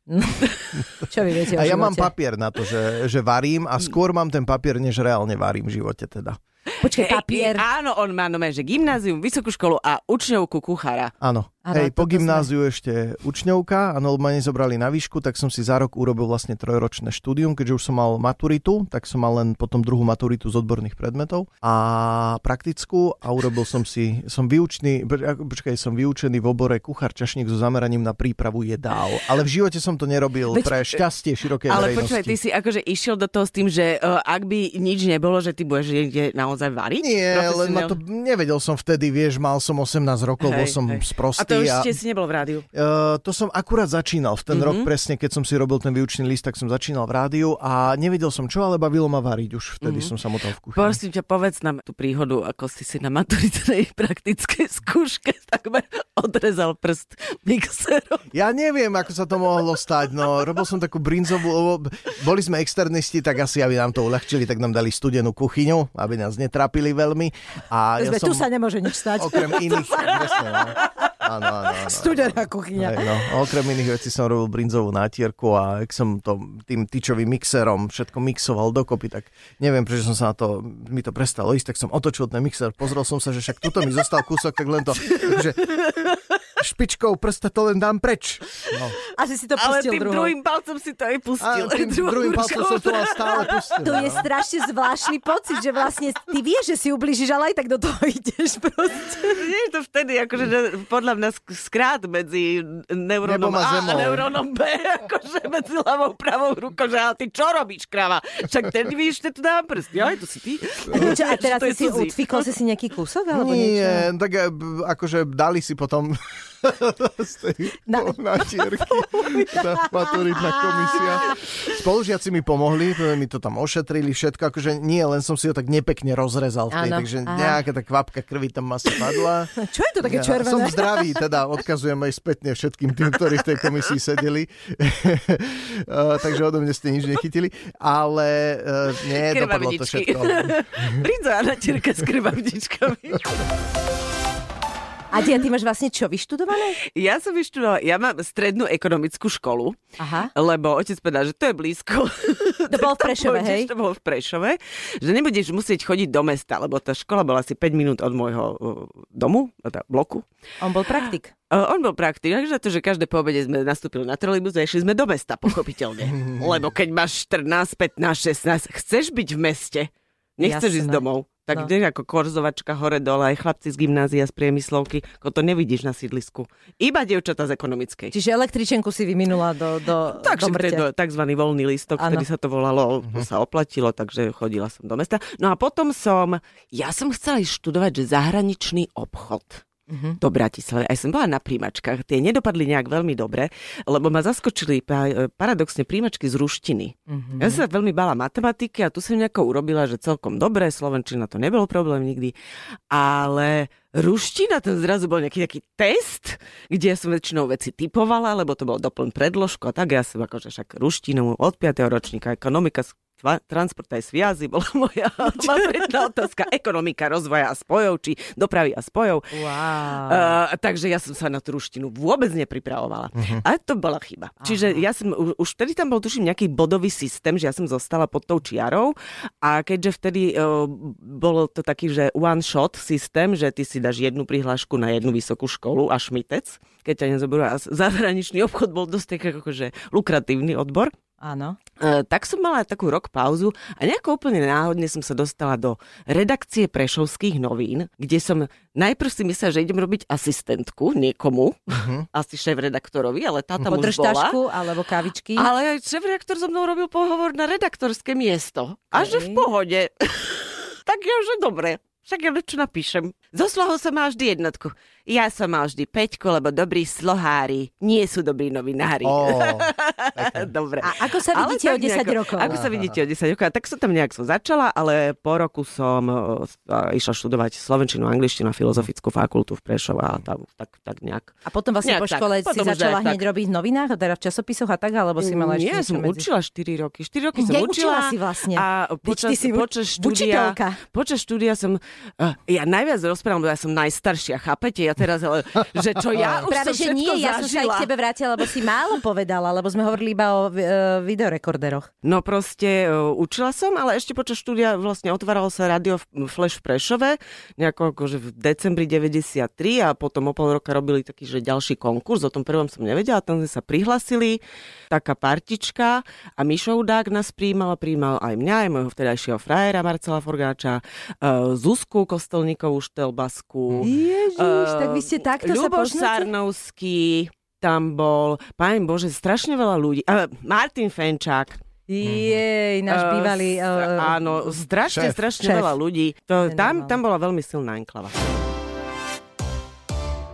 [SPEAKER 2] Čo vy viete
[SPEAKER 4] A ja mám papier na to, že, že varím a skôr mám ten papier, než reálne varím v živote teda.
[SPEAKER 2] Počkaj,
[SPEAKER 3] Hej,
[SPEAKER 2] papier.
[SPEAKER 3] Áno, on má nové, že gymnázium, vysokú školu a učňovku kuchára.
[SPEAKER 4] Áno. Hej, po gymnáziu ešte učňovka, áno, lebo ma nezobrali na výšku, tak som si za rok urobil vlastne trojročné štúdium, keďže už som mal maturitu, tak som mal len potom druhú maturitu z odborných predmetov a praktickú a urobil som si, som vyučný, počkaj, som vyučený v obore kuchár čašník so zameraním na prípravu jedál, ale v živote som to nerobil
[SPEAKER 2] Veď-
[SPEAKER 4] pre šťastie širokej
[SPEAKER 3] Ale
[SPEAKER 4] verejnosti.
[SPEAKER 3] počúvaj, ty si akože išiel do toho s tým, že uh, ak by nič nebolo, že ty budeš niekde naozaj variť?
[SPEAKER 4] Nie, len ma to, nevedel som vtedy, vieš, mal som 18 rokov, bol
[SPEAKER 3] Hej,
[SPEAKER 4] som
[SPEAKER 3] hej.
[SPEAKER 4] sprostý.
[SPEAKER 3] A to
[SPEAKER 4] a...
[SPEAKER 3] ešte si nebol v rádiu.
[SPEAKER 4] Uh, to som akurát začínal. V ten mm-hmm. rok presne, keď som si robil ten výučný list, tak som začínal v rádiu a nevedel som čo, ale bavilo ma variť. Už vtedy mm-hmm. som sa motal v kuchyni.
[SPEAKER 3] Prosím ťa, povedz nám tú príhodu, ako si si na maturitnej praktickej skúške takmer odrezal prst mixerom.
[SPEAKER 4] Ja neviem, ako sa to mohlo stať. No, robil som takú brinzovú, boli sme externisti, tak asi, aby nám to uľahčili, tak nám dali studenú kuchyňu, aby nás netrápili veľmi. A ja som...
[SPEAKER 2] Tu sa nemôže nič stať.
[SPEAKER 4] Okrem iných, presne, no. Áno, áno, áno.
[SPEAKER 2] Studená kuchyňa.
[SPEAKER 4] Hej, no. Okrem iných vecí som robil brinzovú nátierku a ak som to tým tyčovým mixerom všetko mixoval dokopy, tak neviem, prečo som sa na to, mi to prestalo ísť, tak som otočil ten mixer, pozrel som sa, že však tuto mi zostal kúsok, tak len to, že špičkou prsta to len dám preč. No.
[SPEAKER 2] Asi si to
[SPEAKER 3] Ale
[SPEAKER 2] pustil
[SPEAKER 3] tým
[SPEAKER 2] druhou.
[SPEAKER 3] druhým palcom si to aj pustil.
[SPEAKER 4] A tým druhým palcom som to stále pustil.
[SPEAKER 2] To je
[SPEAKER 4] no.
[SPEAKER 2] strašne zvláštny pocit, že vlastne ty vieš, že si ubližíš, ale aj tak do toho ideš proste.
[SPEAKER 3] Nie je to vtedy, akože že podľa mňa sk- skrát medzi neurónom
[SPEAKER 4] a
[SPEAKER 3] A a
[SPEAKER 4] zemou.
[SPEAKER 3] neurónom B, akože medzi ľavou pravou rukou, že ale ty čo robíš, krava? Však ten víš, že tu dám prst. Ja, to si ty.
[SPEAKER 2] A, čo, a teraz
[SPEAKER 3] je
[SPEAKER 2] si si utvíkol si si nejaký kúsok alebo niečo?
[SPEAKER 4] Nie, tak eh, akože dali si potom z tej
[SPEAKER 2] Na-
[SPEAKER 4] natierky tá maturitná komisia. Spolužiaci mi pomohli, mi to tam ošetrili všetko, akože nie, len som si ho tak nepekne rozrezal v tej,
[SPEAKER 2] Áno,
[SPEAKER 4] takže
[SPEAKER 2] aha.
[SPEAKER 4] nejaká tá kvapka krvi tam asi padla.
[SPEAKER 2] Čo je to také
[SPEAKER 4] Ja
[SPEAKER 2] červené?
[SPEAKER 4] Som zdravý, teda odkazujem aj spätne všetkým tým, ktorí v tej komisii sedeli. Eh, takže odo mne ste nič nechytili. Ale uh, nie, dopadlo to všetko.
[SPEAKER 3] Brinzo a natierka s krvavničkami.
[SPEAKER 2] A ty, a ty máš vlastne čo vyštudované?
[SPEAKER 3] Ja som vyštudovala, ja mám strednú ekonomickú školu,
[SPEAKER 2] Aha.
[SPEAKER 3] lebo otec povedal, že to je blízko.
[SPEAKER 2] To bolo v Prešove,
[SPEAKER 3] pôjdeš,
[SPEAKER 2] hej?
[SPEAKER 3] To bolo v Prešove, že nebudeš musieť chodiť do mesta, lebo tá škola bola asi 5 minút od môjho domu, teda bloku.
[SPEAKER 2] On bol praktik.
[SPEAKER 3] Uh, on bol praktik, takže to, že každé po obede sme nastúpili na trolejbus a išli sme do mesta, pochopiteľne. Lebo keď máš 14, 15, 16, chceš byť v meste, nechceš
[SPEAKER 2] Jasné.
[SPEAKER 3] ísť domov. Tak
[SPEAKER 2] No.
[SPEAKER 3] no. ako korzovačka hore dole, aj chlapci z gymnázia, z priemyslovky, ako to nevidíš na sídlisku. Iba dievčatá z ekonomickej.
[SPEAKER 2] Čiže električenku si vyminula do, do,
[SPEAKER 3] Tak,
[SPEAKER 2] do mŕte.
[SPEAKER 3] tzv. voľný listok, ktorý sa to volalo, to sa oplatilo, takže chodila som do mesta. No a potom som, ja som chcela ísť študovať, že zahraničný obchod.
[SPEAKER 2] Mhm.
[SPEAKER 3] Do Bratislavy. Aj som bola na príjmačkách. Tie nedopadli nejak veľmi dobre, lebo ma zaskočili pa- paradoxne príjmačky z ruštiny.
[SPEAKER 2] Mhm.
[SPEAKER 3] Ja som sa veľmi bála matematiky a tu som nejako urobila, že celkom dobre, slovenčina to nebol problém nikdy, ale ruština, ten zrazu bol nejaký taký test, kde ja som väčšinou veci typovala, lebo to bol doplň predložku a tak ja som akože však ruštinu od 5. ročníka, ekonomika, transport aj sviazy bola moja maturitná otázka, ekonomika rozvoja a spojov, či dopravy a spojov.
[SPEAKER 2] Wow.
[SPEAKER 3] Uh, takže ja som sa na tú ruštinu vôbec nepripravovala. Uh-huh. A to bola chyba. Aha. Čiže ja som, už vtedy tam bol tuším nejaký bodový systém, že ja som zostala pod tou čiarou a keďže vtedy uh, bolo to taký, že one shot systém, že ty si dáš jednu prihlášku na jednu vysokú školu a šmitec, keď ťa nezoberú. A zahraničný obchod bol dosť taký akože lukratívny odbor.
[SPEAKER 2] Áno.
[SPEAKER 3] E, tak som mala takú rok pauzu a nejako úplne náhodne som sa dostala do redakcie Prešovských novín, kde som najprv si myslela, že idem robiť asistentku niekomu, uh-huh. asi šéf-redaktorovi, ale tá tam už bola.
[SPEAKER 2] alebo kavičky.
[SPEAKER 3] Ale aj šéf-redaktor so mnou robil pohovor na redaktorské miesto. A že v pohode. tak ja, že dobre. Však ja čo napíšem. Zo slohu som mal vždy jednotku. Ja som mal vždy peťku, lebo dobrí slohári nie sú dobrí novinári.
[SPEAKER 4] Ó,
[SPEAKER 3] Dobre.
[SPEAKER 2] A ako sa
[SPEAKER 3] Ale
[SPEAKER 2] vidíte o
[SPEAKER 3] tak
[SPEAKER 2] 10
[SPEAKER 3] nejako-
[SPEAKER 2] rokov?
[SPEAKER 3] Ako sa vidíte o 10 rokov? Tak som tam nejak som začala, ale po roku som uh, išla študovať slovenčinu, angličtinu a filozofickú fakultu v Prešove a tam tak, tak nejak.
[SPEAKER 2] A potom vlastne
[SPEAKER 3] Nejak
[SPEAKER 2] po
[SPEAKER 3] tak.
[SPEAKER 2] škole si
[SPEAKER 3] Potom
[SPEAKER 2] začala hneď
[SPEAKER 3] tak.
[SPEAKER 2] robiť v novinách, teda v časopisoch a tak, alebo si mala ešte
[SPEAKER 3] Nie, som
[SPEAKER 2] medzi?
[SPEAKER 3] učila 4 roky. 4 roky som
[SPEAKER 2] Ja,
[SPEAKER 3] učila.
[SPEAKER 2] učila si vlastne.
[SPEAKER 3] A počas,
[SPEAKER 2] si
[SPEAKER 3] počas štúdia,
[SPEAKER 2] učiteľka.
[SPEAKER 3] počas štúdia som, uh, ja najviac rozprávam, lebo ja som najstaršia, chápete? Ja teraz, ale, že čo ja už
[SPEAKER 2] Práve,
[SPEAKER 3] som
[SPEAKER 2] že nie, ja som sa aj k tebe vrátila, lebo si málo povedala, lebo sme hovorili iba o uh, videorekorderoch.
[SPEAKER 3] No proste uh, učila som, ale ešte počas štúdia vlastne otváralo sa rádio v- Flash v Prešove, nejako akože v decembri 93 a potom o pol roka robili taký, že ďalší konkurs, o tom prvom som nevedela, tam sme sa prihlasili, taká partička a Mišo Udák nás príjmal, príjmal aj mňa, aj môjho vtedajšieho frajera Marcela Forgáča, uh, Zuzku Kostelníkovú Štelbasku,
[SPEAKER 2] Ježiš,
[SPEAKER 3] Eh,
[SPEAKER 2] tak vy ste takto sa
[SPEAKER 3] Ľuboš
[SPEAKER 2] poznáte?
[SPEAKER 3] Sarnovský tam bol, pán Bože, strašne veľa ľudí. Uh, Martin Fenčák.
[SPEAKER 2] Jej, náš
[SPEAKER 3] Eh,
[SPEAKER 2] bývalý... eh,
[SPEAKER 3] áno, strašne,
[SPEAKER 4] Šéf.
[SPEAKER 3] strašne
[SPEAKER 2] Šéf.
[SPEAKER 3] veľa ľudí.
[SPEAKER 2] To
[SPEAKER 3] tam, tam bola veľmi silná enklava.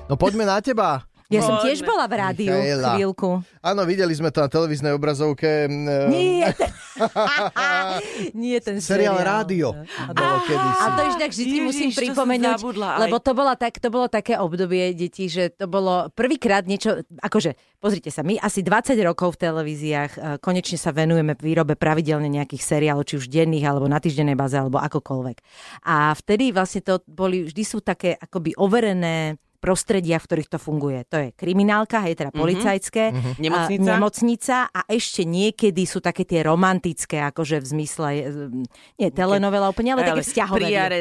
[SPEAKER 4] no poďme na teba.
[SPEAKER 2] Ja som tiež bola v rádiu
[SPEAKER 4] Michaela.
[SPEAKER 2] chvíľku.
[SPEAKER 4] Áno, videli sme to na televíznej obrazovke. mm,
[SPEAKER 2] Nie, ten, nie ten
[SPEAKER 4] Seriál
[SPEAKER 2] seriál.
[SPEAKER 4] Rádio. Bolo kedysi.
[SPEAKER 2] A to tak vždy
[SPEAKER 3] Ježiš,
[SPEAKER 2] musím pripomenúť,
[SPEAKER 3] zabudla
[SPEAKER 2] lebo to, bola tak, to bolo také obdobie detí, že to bolo prvýkrát niečo, akože pozrite sa, my asi 20 rokov v televíziách eh, konečne sa venujeme výrobe pravidelne nejakých seriálov, či už denných, alebo na týždennej báze, alebo akokoľvek. A vtedy vlastne to boli, vždy sú také akoby overené prostrediach, v ktorých to funguje. To je kriminálka, hej, teda policajské,
[SPEAKER 3] Mhm.
[SPEAKER 2] a
[SPEAKER 3] Nemocnica.
[SPEAKER 2] nemocnica a ešte niekedy sú také tie romantické, akože v zmysle, e, nie telenovela úplne, ale, také vzťahové.
[SPEAKER 3] Pri jare,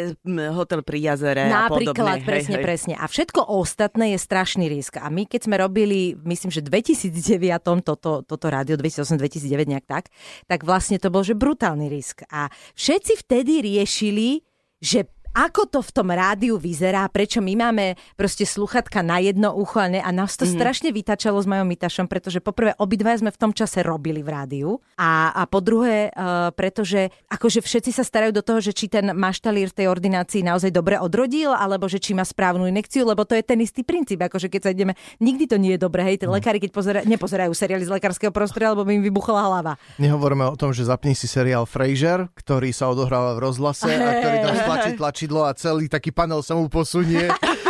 [SPEAKER 3] hotel pri jazere a
[SPEAKER 2] Napríklad,
[SPEAKER 3] podobne.
[SPEAKER 2] presne,
[SPEAKER 3] hej, hej.
[SPEAKER 2] presne. A všetko ostatné je strašný risk. A my, keď sme robili, myslím, že 2009 toto, toto rádio, 2008-2009 nejak tak, tak vlastne to bol, že brutálny risk. A všetci vtedy riešili, že ako to v tom rádiu vyzerá, prečo my máme proste sluchatka na jedno ucho a, ne, a nás to mm-hmm. strašne vytačalo s mojom Mitašom, pretože poprvé obidva sme v tom čase robili v rádiu a, a po druhé, uh, pretože akože všetci sa starajú do toho, že či ten maštalír tej ordinácii naozaj dobre odrodil, alebo že či má správnu inekciu, lebo to je ten istý princíp, akože keď sa ideme, nikdy to nie je dobré, hej, tí lekári, keď pozera, nepozerajú seriály z lekárskeho prostredia, lebo by im vybuchla hlava.
[SPEAKER 4] Nehovoríme o tom, že zapni si seriál Frasier, ktorý sa odohráva v rozhlase a ktorý tam stlačí tlačidlo a celý taký panel sa mu posunie.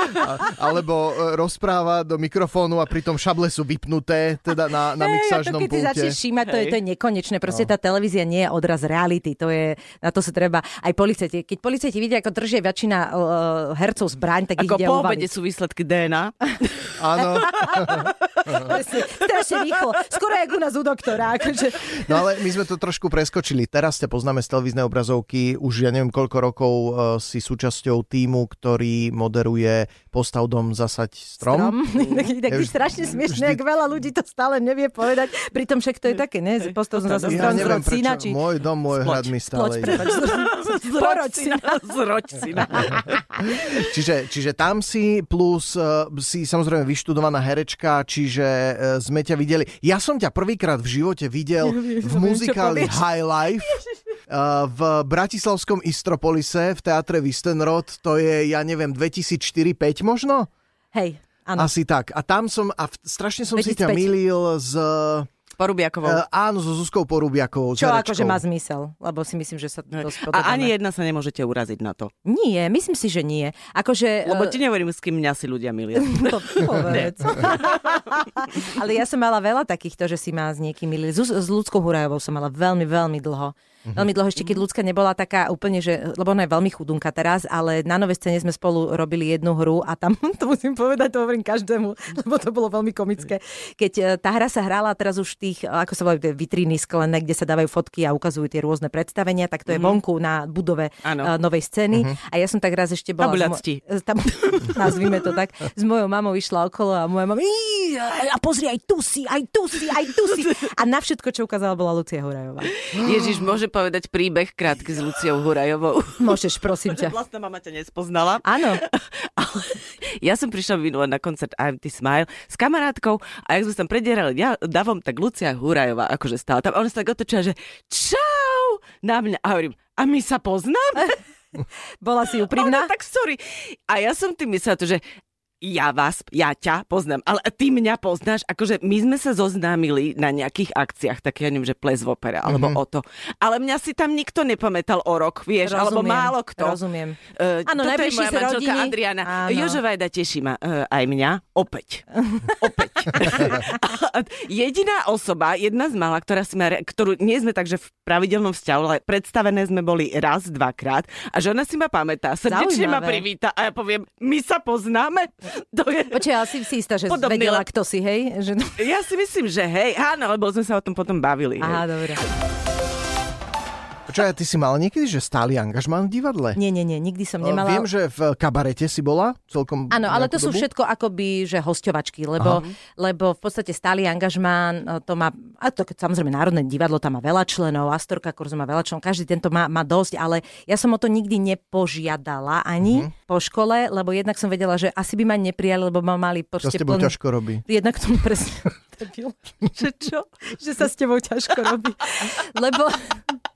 [SPEAKER 4] Alebo e, rozpráva do mikrofónu a pritom šable sú vypnuté teda na, na
[SPEAKER 2] Hej, a to
[SPEAKER 4] mixážnom
[SPEAKER 2] keď ty
[SPEAKER 4] pulte.
[SPEAKER 2] začneš všímať, to je, to je nekonečné. Proste tá televízia nie je odraz reality. To je, na to sa treba aj policajti. Keď policajti vidia, ako držia väčšina uh, hercov zbraň, tak
[SPEAKER 3] Ako
[SPEAKER 2] ich ide
[SPEAKER 3] po obede sú výsledky DNA.
[SPEAKER 4] Áno,
[SPEAKER 2] strašne rýchlo. Skoro jak u nás u doktora. Akože.
[SPEAKER 4] no ale my sme to trošku preskočili. Teraz ťa poznáme z televíznej obrazovky. Už ja neviem koľko rokov uh, si súčasťou týmu, ktorý moderuje postav dom zasať strom.
[SPEAKER 2] Taký, taký
[SPEAKER 4] Ja už-
[SPEAKER 2] strašne smiešný, ak veľa ľudí to stále nevie povedať. Pritom však to je také, ne? Postav som zase
[SPEAKER 4] Ja
[SPEAKER 2] strom
[SPEAKER 4] neviem
[SPEAKER 2] zrod syna,
[SPEAKER 4] prečo.
[SPEAKER 2] či...
[SPEAKER 4] Môj dom, môj
[SPEAKER 3] Sploč.
[SPEAKER 4] hrad mi stále
[SPEAKER 2] Poroď syna.
[SPEAKER 3] Zroď syna.
[SPEAKER 4] Čiže, čiže tam si plus uh, si samozrejme vyštudovaná herečka, čiže uh, sme ťa videli. Ja som ťa prvýkrát v živote videl v muzikáli. High Life uh, v Bratislavskom Istropolise v teatre Vistenrod. To je, ja neviem, 2004-5 možno?
[SPEAKER 2] Hej, áno.
[SPEAKER 4] Asi tak. A tam som, a v, strašne som si ťa
[SPEAKER 2] 2005.
[SPEAKER 4] milil s...
[SPEAKER 3] Porubiakovou.
[SPEAKER 4] Uh, áno, so Zuzkou Porubiakovou.
[SPEAKER 2] Čo
[SPEAKER 4] herečkou.
[SPEAKER 2] akože má zmysel, lebo si myslím, že sa to
[SPEAKER 3] A ani jedna sa nemôžete uraziť na to.
[SPEAKER 2] Nie, myslím si, že nie. Akože...
[SPEAKER 3] Lebo
[SPEAKER 2] eh,
[SPEAKER 3] ti nehovorím, s kým mňa si ľudia milia.
[SPEAKER 2] To povedz. Ale ja som mala veľa takýchto, že si ma s niekým milili. S, s ľudskou Hurajovou som mala veľmi, veľmi dlho. Veľmi dlho, ešte keď ľudská nebola taká úplne, že, lebo ona je veľmi chudunka teraz, ale na novej scéne sme spolu robili jednu hru a tam, to musím povedať, to hovorím každému, lebo to bolo veľmi komické. Keď e, tá hra sa hrala teraz už tých, e, ako sa volajú, vitríny sklené, kde sa dávajú fotky a ukazujú tie rôzne predstavenia, tak to je vonku na budove
[SPEAKER 3] Áno.
[SPEAKER 2] e, novej scény. A ja som tak raz ešte bola... mo-
[SPEAKER 3] Tabuľacti.
[SPEAKER 2] tam, nazvime to tak, s mojou mamou išla okolo a moja mama "Í, a pozri, aj tu si, aj tu si, aj tu si. A na všetko, čo ukázala, bola Lucia Hurajová.
[SPEAKER 3] Ježiš, môže povedať príbeh krátky s Luciou Hurajovou.
[SPEAKER 2] Môžeš, prosím ťa.
[SPEAKER 3] Vlastná mama ťa nespoznala.
[SPEAKER 2] Áno,
[SPEAKER 3] Ale ja som prišla minule na koncert IMT Smile s kamarátkou a jak sme sa tam predierali ja, davom, tak Lucia Hurajová akože stála tam. A ona sa tak otočila, že čau na mňa. A hovorím, a my sa poznáme?
[SPEAKER 2] bola si
[SPEAKER 3] A ona,
[SPEAKER 2] úprimná.
[SPEAKER 3] tak sorry. A ja som tým myslela to, že ja vás, ja ťa poznám, ale ty mňa poznáš, akože my sme sa zoznámili na nejakých akciách, tak ja neviem, že ples v opere, alebo
[SPEAKER 2] Mhm.
[SPEAKER 3] mm-hmm. o to. Ale mňa si tam nikto nepamätal o rok, vieš, alebo málo kto.
[SPEAKER 2] Rozumiem.
[SPEAKER 3] Uh,
[SPEAKER 2] Áno,
[SPEAKER 3] toto je
[SPEAKER 2] najbližší
[SPEAKER 3] moja
[SPEAKER 2] rodiny.
[SPEAKER 3] Adriana.
[SPEAKER 2] Áno.
[SPEAKER 3] Jožo Vajda teší ma uh, aj mňa. Opäť. Opäť. Jediná osoba, jedna z mala, ktorá si ma, ktorú nie sme takže v pravidelnom vzťahu, ale predstavené sme boli raz, dvakrát a že ona si ma pamätá, srdečne ma
[SPEAKER 2] Zaujímavé.
[SPEAKER 3] privíta a ja poviem, my sa poznáme? To je...
[SPEAKER 2] Počkaj, ale si si istá, že
[SPEAKER 3] Podobný
[SPEAKER 2] vedela, kto si, hej? Že...
[SPEAKER 3] Ja si myslím, že hej, áno, lebo sme sa o tom potom bavili.
[SPEAKER 2] Aha, dobre.
[SPEAKER 4] Čo, ty si mala niekedy, že stály angažmán v divadle?
[SPEAKER 2] Nie, nie, nie, nikdy som nemala...
[SPEAKER 4] Viem, že v kabarete si bola celkom
[SPEAKER 2] Áno, ale to
[SPEAKER 4] nejakú
[SPEAKER 2] sú
[SPEAKER 4] dobu.
[SPEAKER 2] všetko akoby, že hosťovačky, lebo, lebo v podstate stály angažmán, e, to má, a to samozrejme Národné divadlo, tam má veľa členov, Astorka kurzu má veľa členov, každý tento má, má dosť, ale ja som o to nikdy nepožiadala ani po škole, lebo jednak som vedela, že asi by ma neprijali, lebo ma mali
[SPEAKER 4] To s
[SPEAKER 2] proste
[SPEAKER 4] tebou
[SPEAKER 2] plný...
[SPEAKER 4] ťažko robí.
[SPEAKER 2] Jednak to mi presne debil.
[SPEAKER 3] Že čo?
[SPEAKER 2] že sa s tebou ťažko robí. Lebo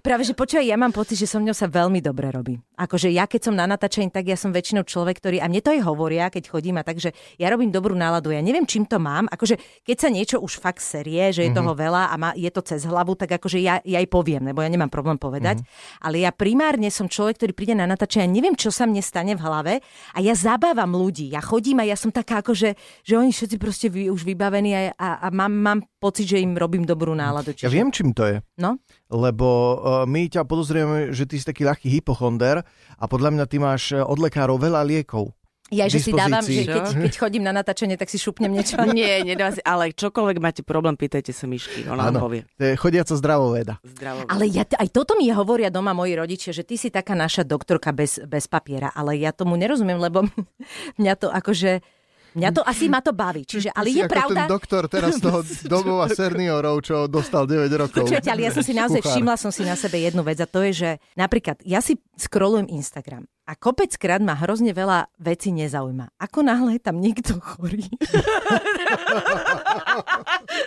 [SPEAKER 2] práve, že počúvaj, ja mám pocit, že so mňou sa veľmi dobre robí. Akože ja, keď som na natáčaní, tak ja som väčšinou človek, ktorý, a mne to aj hovoria, keď chodím, a takže ja robím dobrú náladu. Ja neviem, čím to mám. Akože keď sa niečo už fakt serie, že je toho veľa a má, je to cez hlavu, tak akože ja, ja aj poviem, lebo ja nemám problém povedať. Ale ja primárne som človek, ktorý príde na natáčanie, ja neviem, čo sa mne stane v hlave a ja zabávam ľudí. Ja chodím a ja som taká akože, že oni všetci proste vy, už vybavení a, a, a mám, mám pocit, že im robím dobrú náladu.
[SPEAKER 4] Ja viem, čím to je.
[SPEAKER 2] No?
[SPEAKER 4] Lebo uh, my ťa podozrieme, že ty si taký ľahký hypochonder a podľa mňa ty máš eh, od lekárov veľa liekov.
[SPEAKER 2] Ja, že si dávam, že keď, keď chodím na natáčanie, tak si šupnem niečo.
[SPEAKER 3] Nie, nedá si, ale čokoľvek máte problém, pýtajte sa Myšky, ona vám povie.
[SPEAKER 4] to je chodiaca zdravoveda.
[SPEAKER 3] Zdravo.
[SPEAKER 2] Ale ja, aj toto mi hovoria doma moji rodičia, že ty si taká naša doktorka bez, bez papiera, ale ja tomu nerozumiem, lebo mňa to akože... Mňa to asi ma to baví. Čiže, ale je pravda...
[SPEAKER 4] ten doktor teraz toho domova seniorov, čo dostal 9 rokov.
[SPEAKER 2] Počujete, ale ja som si naozaj
[SPEAKER 4] Kuchár.
[SPEAKER 2] všimla som si na sebe jednu vec a to je, že napríklad ja si scrollujem Instagram a kopeckrát ma hrozne veľa vecí nezaujíma. Ako náhle je tam niekto chorý.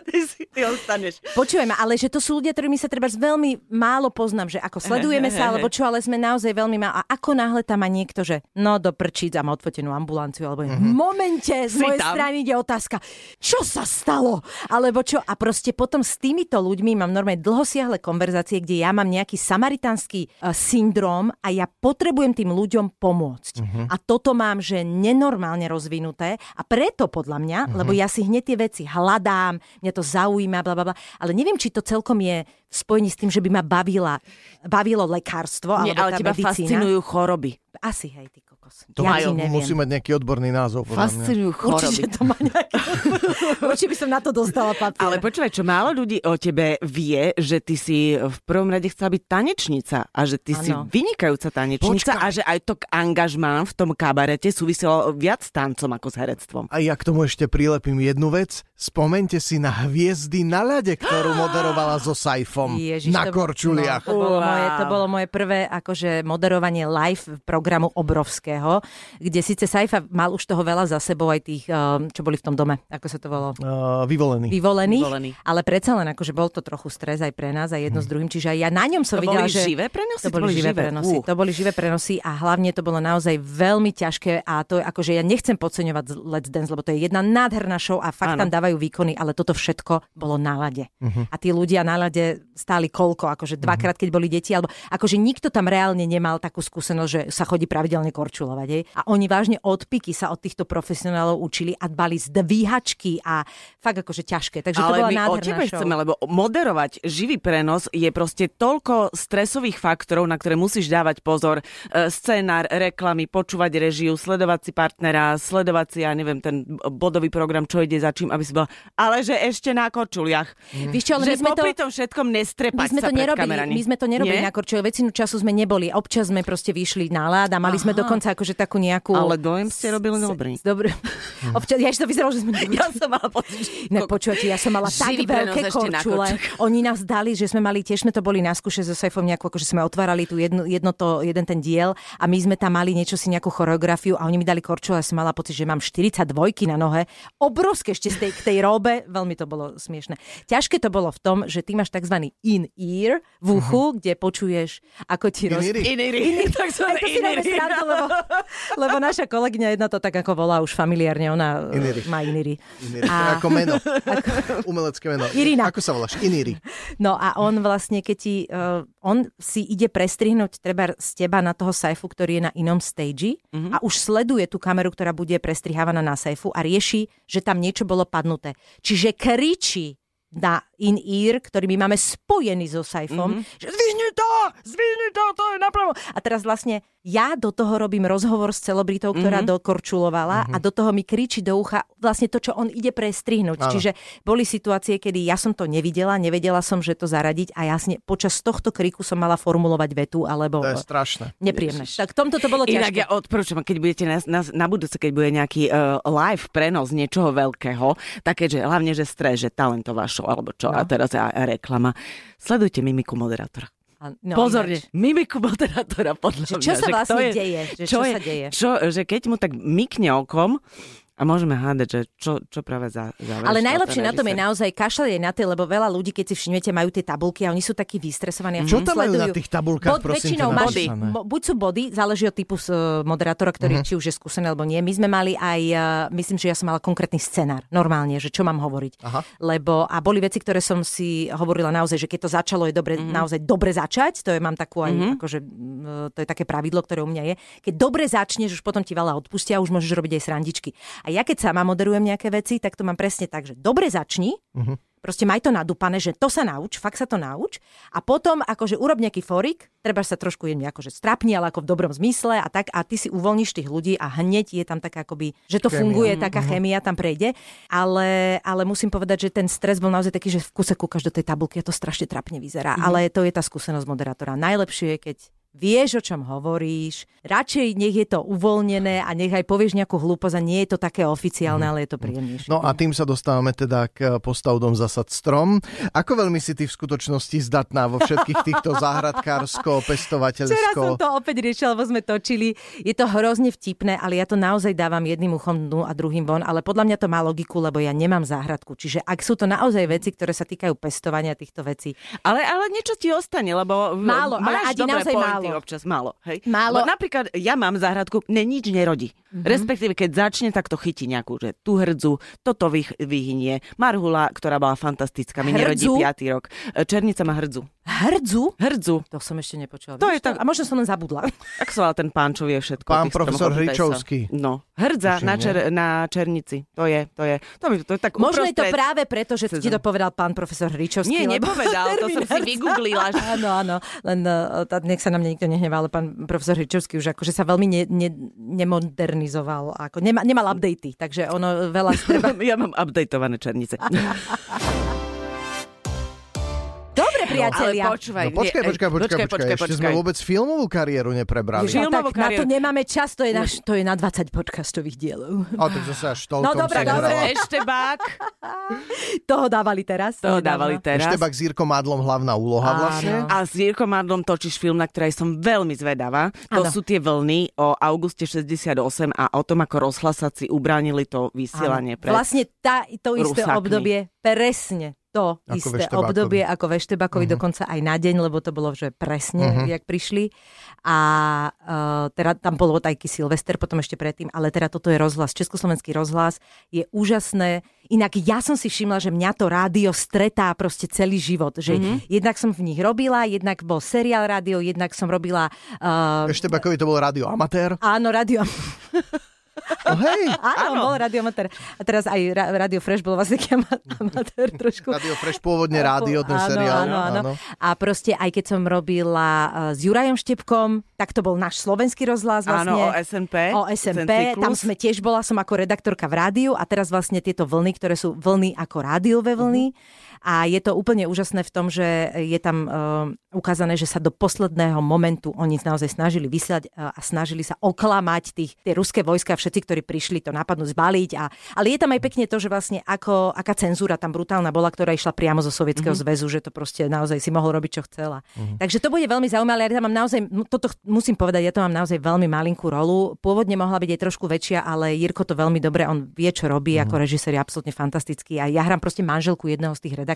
[SPEAKER 3] ty si, ty ostaneš.
[SPEAKER 2] Počujem, ale že to sú ľudia, ktorými sa treba veľmi málo poznám, že ako sledujeme sa, alebo čo, ale sme naozaj veľmi málo. A ako náhle tam má niekto, že no do prčíc a má odfotenú ambulanciu, alebo v momente z
[SPEAKER 3] Si
[SPEAKER 2] mojej
[SPEAKER 3] tam.
[SPEAKER 2] strany ide otázka, čo sa stalo? Alebo čo? A proste potom s týmito ľuďmi mám normálne dlhosiahle konverzácie, kde ja mám nejaký samaritánsky uh, syndrom a ja potrebujem tým ľuďom pomôcť. A toto mám, že nenormálne rozvinuté a preto podľa mňa, lebo ja si hneď tie veci hľadám, mňa to zaujíma, bla, bla, bla, ale neviem, či to celkom je v spojení s tým, že by ma bavila, bavilo lekárstvo
[SPEAKER 3] Nie,
[SPEAKER 2] alebo
[SPEAKER 3] ale
[SPEAKER 2] tá
[SPEAKER 3] teba
[SPEAKER 2] medicína.
[SPEAKER 3] fascinujú choroby.
[SPEAKER 2] Asi, hej, ty kokos.
[SPEAKER 4] To
[SPEAKER 2] ja
[SPEAKER 4] majú, musí mať nejaký odborný názov.
[SPEAKER 3] Fascinujú
[SPEAKER 2] Určite to má nejaké... Určite by som na to dostala papier.
[SPEAKER 3] Ale počúvaj, čo málo ľudí o tebe vie, že ty si v prvom rade chcela byť tanečnica a že ty si
[SPEAKER 2] Áno.
[SPEAKER 3] vynikajúca tanečnica
[SPEAKER 4] Počkaj.
[SPEAKER 3] a že aj to angažmán v tom kabarete súviselo viac s tancom ako s herectvom.
[SPEAKER 4] A ja k tomu ešte prilepím jednu vec. Spomente si na Hviezdy na ľade, ktorú moderovala so Saifom
[SPEAKER 2] Ježiš,
[SPEAKER 4] na
[SPEAKER 2] to
[SPEAKER 4] Korčuliach.
[SPEAKER 2] No, to, bolo moje, to bolo moje prvé akože moderovanie live programu obrovského, kde síce Saifa mal už toho veľa za sebou aj tých, um, čo boli v tom dome, ako sa to volalo,
[SPEAKER 4] Uh, vyvolený.
[SPEAKER 2] vyvolených,
[SPEAKER 3] Vyvolený.
[SPEAKER 2] ale predsa len akože bol to trochu stres aj pre nás, aj jedno s druhým, čiže aj ja na ňom som
[SPEAKER 3] To
[SPEAKER 2] videla,
[SPEAKER 3] boli
[SPEAKER 2] že...
[SPEAKER 3] živé prenosy?
[SPEAKER 2] To boli živé prenosy.
[SPEAKER 3] Uh.
[SPEAKER 2] To boli živé prenosy a hlavne to bolo naozaj veľmi ťažké a to je akože ja nechcem podceňovať Let's Dance, lebo to je jedna nádherná show a fakt
[SPEAKER 3] Áno.
[SPEAKER 2] tam dávajú výkony, ale toto všetko bolo na lade. A tí ľudia na lade stáli koľko, akože dvakrát, keď boli deti, alebo akože nikto tam reálne nemal takú skúsenosť, že sa chodí pravidelne korčulovať. Hej? A oni vážne od piky sa od týchto profesionálov učili a dbali zdvíhačky a fakt akože ťažké. Takže to
[SPEAKER 3] Ale
[SPEAKER 2] bola
[SPEAKER 3] my o tebe
[SPEAKER 2] show.
[SPEAKER 3] chceme, lebo moderovať živý prenos je proste toľko stresových faktorov, na ktoré musíš dávať pozor. E, Scénár, reklamy, počúvať režiu, sledovať si partnera, sledovať si, ja neviem, ten bodový program, čo ide za čím, aby si bola... Ale že ešte na kočuliach.
[SPEAKER 2] Vieš čo, ale
[SPEAKER 3] že
[SPEAKER 2] my sme to...
[SPEAKER 3] tom všetkom nestrepať
[SPEAKER 2] My sme to nerobili,
[SPEAKER 3] kamerami.
[SPEAKER 2] my sme to nerobili
[SPEAKER 3] Nie?
[SPEAKER 2] na korčule, väčšinu času sme neboli. Občas sme proste vyšli na lád a mali sme
[SPEAKER 3] Aha.
[SPEAKER 2] dokonca akože takú nejakú...
[SPEAKER 3] Ale dojem ste robili dobrý.
[SPEAKER 2] Dobre. Občas, ja ešte to vyzeralo, že sme...
[SPEAKER 3] Ja som mala pocit.
[SPEAKER 2] Ne, počujete, ja som mala tak veľké korčule. Oni nás dali, že sme mali, tiež sme to boli na skúše so Saifom nejakú, akože sme otvárali tu jedno, jedno to, jeden ten diel a my sme tam mali niečo si nejakú choreografiu a oni mi dali korčule a som mala pocit, že mám 42 na nohe. Obrovské ešte z tej, k tej robe, veľmi to bolo smiešne. Ťažké to bolo v tom, že ty máš tzv. in-ear v uchu, kde počuješ, ako ti roz...
[SPEAKER 4] Iný
[SPEAKER 3] Iný,
[SPEAKER 2] Aj
[SPEAKER 3] tak
[SPEAKER 2] robíme srandu, lebo, naša kolegyňa jedna to tak ako volá už familiárne, ona
[SPEAKER 4] Iníry.
[SPEAKER 2] má iníry.
[SPEAKER 4] Iníry. To je ako meno. Umelecké meno.
[SPEAKER 2] Irina.
[SPEAKER 4] Ako sa voláš? Iníry.
[SPEAKER 2] No a on vlastne, keď ti, uh, on si ide prestrihnúť treba z teba na toho sajfu, ktorý je na inom stage a už sleduje tú kameru, ktorá bude prestrihávaná na sajfu a rieši, že tam niečo bolo padnuté. Čiže kričí na in-ear, ktorý my máme spojený so sajfom, že zvihni to, zvihni to, to je napravo. A teraz vlastne ja do toho robím rozhovor s celebritou, ktorá dokorčulovala a do toho mi kričí do ucha vlastne to, čo on ide prestrihnúť.
[SPEAKER 4] Áno.
[SPEAKER 2] Čiže boli situácie, kedy ja som to nevidela, nevedela som, že to zaradiť a jasne počas tohto kriku som mala formulovať vetu alebo
[SPEAKER 4] To je strašné.
[SPEAKER 2] nepríjemné. Tak v tomto to bolo
[SPEAKER 3] Inak
[SPEAKER 2] ťažké.
[SPEAKER 3] ja odporúčam, keď budete na, na, na budúce, keď bude nejaký uh, live prenos niečoho veľkého, také, že hlavne, že stres, že talentová show, alebo čo,
[SPEAKER 2] No.
[SPEAKER 3] a teraz a, a reklama, sledujte mimiku moderátora.
[SPEAKER 2] A- no,
[SPEAKER 3] Pozorne,
[SPEAKER 2] ináč.
[SPEAKER 3] mimiku moderátora podľa
[SPEAKER 2] Že čo
[SPEAKER 3] mňa,
[SPEAKER 2] sa
[SPEAKER 3] že
[SPEAKER 2] vlastne
[SPEAKER 3] je,
[SPEAKER 2] deje? Že čo
[SPEAKER 3] je,
[SPEAKER 2] sa deje?
[SPEAKER 3] Čo, že keď mu tak mykne okom, a môžeme hádať, že čo, čo práve za, za
[SPEAKER 2] Ale najlepšie na tom je naozaj kašľať aj na tie, lebo veľa ľudí, keď si všimnete, majú tie tabulky a oni sú takí vystresovaní.
[SPEAKER 4] Čo tam majú na tých tabulkách,
[SPEAKER 2] Bod,
[SPEAKER 4] prosím
[SPEAKER 2] väčšinou mo- buď sú body, záleží od typu uh, moderátora, ktorý či už je skúsený alebo nie. My sme mali aj, uh, myslím, že ja som mala konkrétny scenár, normálne, že čo mám hovoriť.
[SPEAKER 4] Aha.
[SPEAKER 2] Lebo, a boli veci, ktoré som si hovorila naozaj, že keď to začalo, je dobre, naozaj dobre začať. To je, mám takú aj, akože, mm, to je také pravidlo, ktoré u mňa je. Keď dobre začneš, už potom ti veľa odpustia, už môžeš robiť aj srandičky. A ja keď sama moderujem nejaké veci, tak to mám presne tak, že dobre začni, Proste maj to nadúpané, že to sa nauč, fakt sa to nauč. A potom akože urob nejaký forik, treba sa trošku jedne akože strapni, ale ako v dobrom zmysle a tak a ty si uvoľníš tých ľudí a hneď je tam taká akoby, že to
[SPEAKER 4] Chémia.
[SPEAKER 2] funguje, taká chémia tam prejde, ale, ale musím povedať, že ten stres bol naozaj taký, že v kuse kúkaš do tej tabulky a to strašne trapne vyzerá, ale to je tá skúsenosť moderátora. Najlepšie je, keď vieš, o čom hovoríš, radšej nech je to uvoľnené a nech aj povieš nejakú hlúposť a nie je to také oficiálne, ale je to príjemnejšie.
[SPEAKER 4] No a tým sa dostávame teda k postavdom zasad strom. Ako veľmi si ty v skutočnosti zdatná vo všetkých týchto záhradkársko,
[SPEAKER 2] Včera
[SPEAKER 4] pestovateľsko...
[SPEAKER 2] som to opäť riešila, lebo sme točili. Je to hrozne vtipné, ale ja to naozaj dávam jedným uchom dnu a druhým von, ale podľa mňa to má logiku, lebo ja nemám záhradku. Čiže ak sú to naozaj veci, ktoré sa týkajú pestovania týchto vecí,
[SPEAKER 3] Ale, ale niečo ti ostane, lebo
[SPEAKER 2] Málo, ale
[SPEAKER 3] dobré
[SPEAKER 2] naozaj málo.
[SPEAKER 3] občas, málo. Hej?
[SPEAKER 2] Málo.
[SPEAKER 3] Lebo napríklad ja mám záhradku, mne nič nerodí. Mm-hmm. Respektíve, keď začne, tak to chytí nejakú, že tú hrdzu, toto vyhynie. Marhula, ktorá bola fantastická, mi nerodí
[SPEAKER 2] Hrdzu?
[SPEAKER 3] piatý rok. E, Černica má hrdzu.
[SPEAKER 2] Hrdzu,
[SPEAKER 3] Hrdzu.
[SPEAKER 2] to som ešte nepočula.
[SPEAKER 3] To je tak-
[SPEAKER 2] A možno som len zabudla.
[SPEAKER 3] Ak sa ten pán, čo vie všetko.
[SPEAKER 4] Pán profesor. Hričovský.
[SPEAKER 3] No, hrdza
[SPEAKER 4] Tuším,
[SPEAKER 3] na, čer, na Černici. To je, to je. To, mi, to je tak
[SPEAKER 2] Možno je to práve preto, že ti to povedal pán profesor Hričovský.
[SPEAKER 3] Nie, nepovedal, to som si vygooglila. že-
[SPEAKER 2] Áno, áno, len tá, nech sa na mňa nikto nehnevá, ale pán profesor Hričovský už akože sa veľmi ne, ne, nemodernizoval, ako nema, nemal updaty, takže ono veľa treba...
[SPEAKER 3] Ja mám updateované Černice.
[SPEAKER 2] Priatelia.
[SPEAKER 3] Ale počúvaj,
[SPEAKER 4] No počkaj, počkaj, počkaj, počkaj,
[SPEAKER 3] počkaj,
[SPEAKER 4] ešte sme vôbec filmovú kariéru neprebrali.
[SPEAKER 3] Ježiš,
[SPEAKER 2] No, tak
[SPEAKER 3] filmovú
[SPEAKER 2] na to
[SPEAKER 3] kariéru.
[SPEAKER 2] nemáme čas, to je, naš, to je na 20 podcastových dielov.
[SPEAKER 4] A tak zase až toľko.
[SPEAKER 2] No, dobre, dobre.
[SPEAKER 3] Ešte bák.
[SPEAKER 2] Toho dávali teraz.
[SPEAKER 3] Toho dávali teraz.
[SPEAKER 4] Ešte bak s Jirkom Madlom hlavná úloha
[SPEAKER 2] Áno.
[SPEAKER 4] vlastne.
[SPEAKER 3] A s Jirkom Mardom točíš film, na ktorej som veľmi zvedavá. To
[SPEAKER 2] Áno.
[SPEAKER 3] sú tie vlny o auguste 68 a o tom, ako rozhlasaci ubránili to vysielanie.
[SPEAKER 2] Vlastne tá, to isté
[SPEAKER 3] Rusakmi.
[SPEAKER 2] obdobie, presne to
[SPEAKER 4] Ako
[SPEAKER 2] isté
[SPEAKER 4] Veštebákovi.
[SPEAKER 2] obdobie ako Veštebakovi,
[SPEAKER 4] Mhm.
[SPEAKER 2] dokonca aj na deň, lebo to bolo, že presne,
[SPEAKER 4] Mhm.
[SPEAKER 2] jak prišli. A uh, teda tam bolo taký Silvester, potom ešte predtým, ale teda toto je rozhlas, Československý rozhlas je úžasné. Inak ja som si všimla, že mňa to rádio stretá proste celý život. Že
[SPEAKER 4] Mhm.
[SPEAKER 2] jednak som v nich robila, jednak bol seriál rádio, jednak som robila... Uh,
[SPEAKER 4] Ešte Bakovi to bol rádio amatér.
[SPEAKER 2] Áno, rádio.
[SPEAKER 4] No hej,
[SPEAKER 2] Áno, bol Radio Amatér. A teraz aj ra- Radio Fresh bol vlastne taký ama- amatér trošku.
[SPEAKER 4] Radio Fresh pôvodne rádio, ten
[SPEAKER 2] Áno,
[SPEAKER 4] seriál.
[SPEAKER 2] Áno, áno. A proste aj keď som robila uh, s Jurajom Štepkom, tak to bol náš slovenský rozhlas vlastne.
[SPEAKER 3] Áno, o SNP.
[SPEAKER 2] O SMP, tam sme tiež bola som ako redaktorka v rádiu a teraz vlastne tieto vlny, ktoré sú vlny ako rádiové vlny. A je to úplne úžasné v tom, že je tam uh, ukázané, že sa do posledného momentu oni naozaj snažili vysielať uh, a snažili sa oklamať tých, tie ruské vojska, všetci, ktorí prišli to napadnúť, zbaliť. A, ale je tam aj pekne to, že vlastne ako, aká cenzúra tam brutálna bola, ktorá išla priamo zo Sovietskeho
[SPEAKER 3] Mhm.
[SPEAKER 2] zväzu, že to proste naozaj si mohol robiť, čo chcela. Takže to bude veľmi zaujímavé, ja tam mám naozaj, toto musím povedať, ja to mám naozaj veľmi malinkú rolu. Pôvodne mohla byť aj trošku väčšia, ale Jirko to veľmi dobre, on vie, čo robí, ako režisér je absolútne fantastický. A ja hrám proste manželku jedného z tých redaktorov.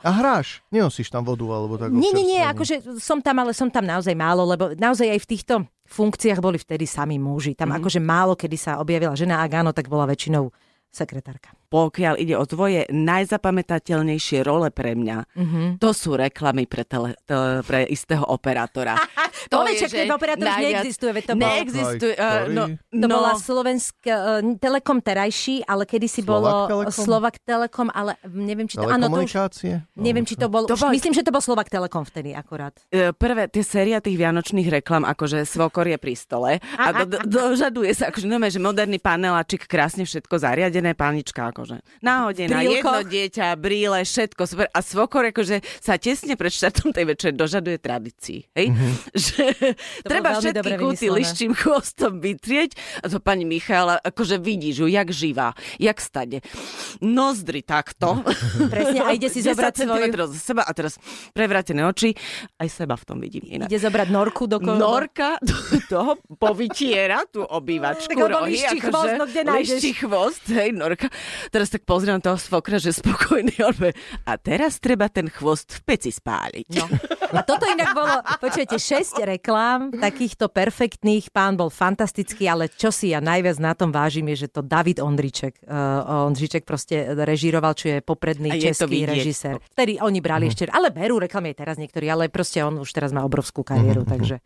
[SPEAKER 4] A hráš? Nenosíš tam vodu alebo tak?
[SPEAKER 2] Nie, nie, nie, akože som tam, ale som tam naozaj málo, lebo naozaj aj v týchto funkciách boli vtedy sami muži. Tam akože málo kedy sa objavila žena, ak áno, tak bola väčšinou sekretárka.
[SPEAKER 3] Pokiaľ ide o tvoje najzapamätateľnejšie role pre mňa,
[SPEAKER 2] Mhm.
[SPEAKER 3] to sú reklamy pre, tele, te, pre istého operátora.
[SPEAKER 2] To Oveček, ten operátor už
[SPEAKER 3] najviac-
[SPEAKER 2] neexistuje, veď to bol...
[SPEAKER 3] Neexistuje. Uh, no,
[SPEAKER 2] To
[SPEAKER 3] no,
[SPEAKER 2] bola slovenská, uh, Telekom terajší, ale kedysi bolo
[SPEAKER 4] Telekom?
[SPEAKER 2] Slovak Telekom, ale neviem, či to... Áno, to už, neviem, či to bol...
[SPEAKER 3] To
[SPEAKER 2] už,
[SPEAKER 3] bol-
[SPEAKER 2] myslím, že to bol Slovak Telekom vtedy akorát.
[SPEAKER 3] E, prvé, tie séria tých vianočných reklam, akože svokor je pri stole a do, do, dožaduje sa, akože no, že moderný paneláčik, krásne všetko zariadené, panička, akože nahodená,
[SPEAKER 2] Brílko.
[SPEAKER 3] jedno dieťa, brýle, všetko super. A svokor, akože sa tesne pred štartom tej večer dožaduje tradícií. Hej? Že
[SPEAKER 2] To
[SPEAKER 3] treba všetky
[SPEAKER 2] vymyslené.
[SPEAKER 3] liščím chvostom vytrieť. A to pani Michála, akože vidíš ju, jak živá, jak stade. Nozdry takto.
[SPEAKER 2] Presne, a ide si
[SPEAKER 3] 10
[SPEAKER 2] zobrať svoju...
[SPEAKER 3] zo seba a teraz prevrátené oči. Aj seba v tom vidím inak.
[SPEAKER 2] Ide zobrať Norku do kol-
[SPEAKER 3] Norka do toho povytiera tú obývačku
[SPEAKER 2] Tak
[SPEAKER 3] rohy.
[SPEAKER 2] liščí
[SPEAKER 3] akože
[SPEAKER 2] chvost, no kde nájdeš?
[SPEAKER 3] Liščí chvost, hej, Norka. Teraz tak pozriem toho svokra, že spokojný. On povie, a teraz treba ten chvost v peci spáliť.
[SPEAKER 2] No. A toto inak bolo, počujete, 6 reklám, takýchto perfektných, pán bol fantastický, ale čo si ja najviac na tom vážim je, že to David Ondriček, uh, Ondriček proste režíroval, čo je popredný
[SPEAKER 3] A je
[SPEAKER 2] český režisér. Vtedy oni brali ešte, ale berú reklamy aj teraz niektorí, ale proste on už teraz má obrovskú kariéru, takže,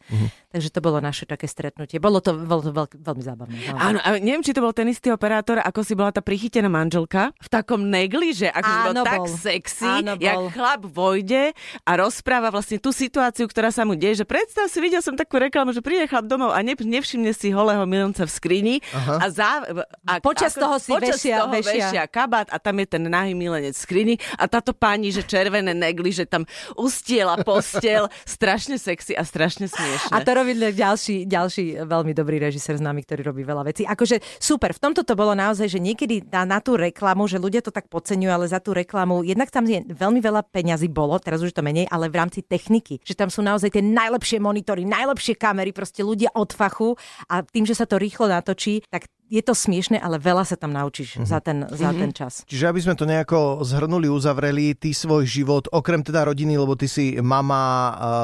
[SPEAKER 2] takže to bolo naše také stretnutie. Bolo to, bolo to veľk, veľmi zábavné. naozaj.
[SPEAKER 3] Áno, a neviem, či to bol ten istý operátor, ako si bola tá prichytená manželka manželka v takom negliže, akože bol tak sexy,
[SPEAKER 2] Áno,
[SPEAKER 3] jak
[SPEAKER 2] bol.
[SPEAKER 3] chlap vojde a rozpráva vlastne tú situáciu, ktorá sa mu deje, že predstav si, videl som takú reklamu, že príde chlap domov a ne, nevšimne si holého milionca v skrini a, za, a
[SPEAKER 2] Počas toho si
[SPEAKER 3] počas
[SPEAKER 2] vešia-
[SPEAKER 3] toho
[SPEAKER 2] vešia.
[SPEAKER 3] vešia kabát a tam je ten nahý milenec v skrini a táto pani, že červené negli, že tam ustiela postel, strašne sexy a strašne smiešne.
[SPEAKER 2] A to robí ďalší, ďalší veľmi dobrý režisér s nami, ktorý robí veľa vecí. Akože super, v tomto to bolo naozaj, že niekedy na, na tú reklamu, že ľudia to tak podceňujú, ale za tú reklamu, jednak tam je veľmi veľa peňazí bolo, teraz už to menej, ale v rámci techniky, že tam sú naozaj tie najlepšie monitory, najlepšie kamery, proste ľudia od fachu a tým, že sa to rýchlo natočí, tak je to smiešne, ale veľa sa tam naučíš za, ten, za ten čas.
[SPEAKER 4] Čiže aby sme to nejako zhrnuli, uzavreli, ty svoj život, okrem teda rodiny, lebo ty si mama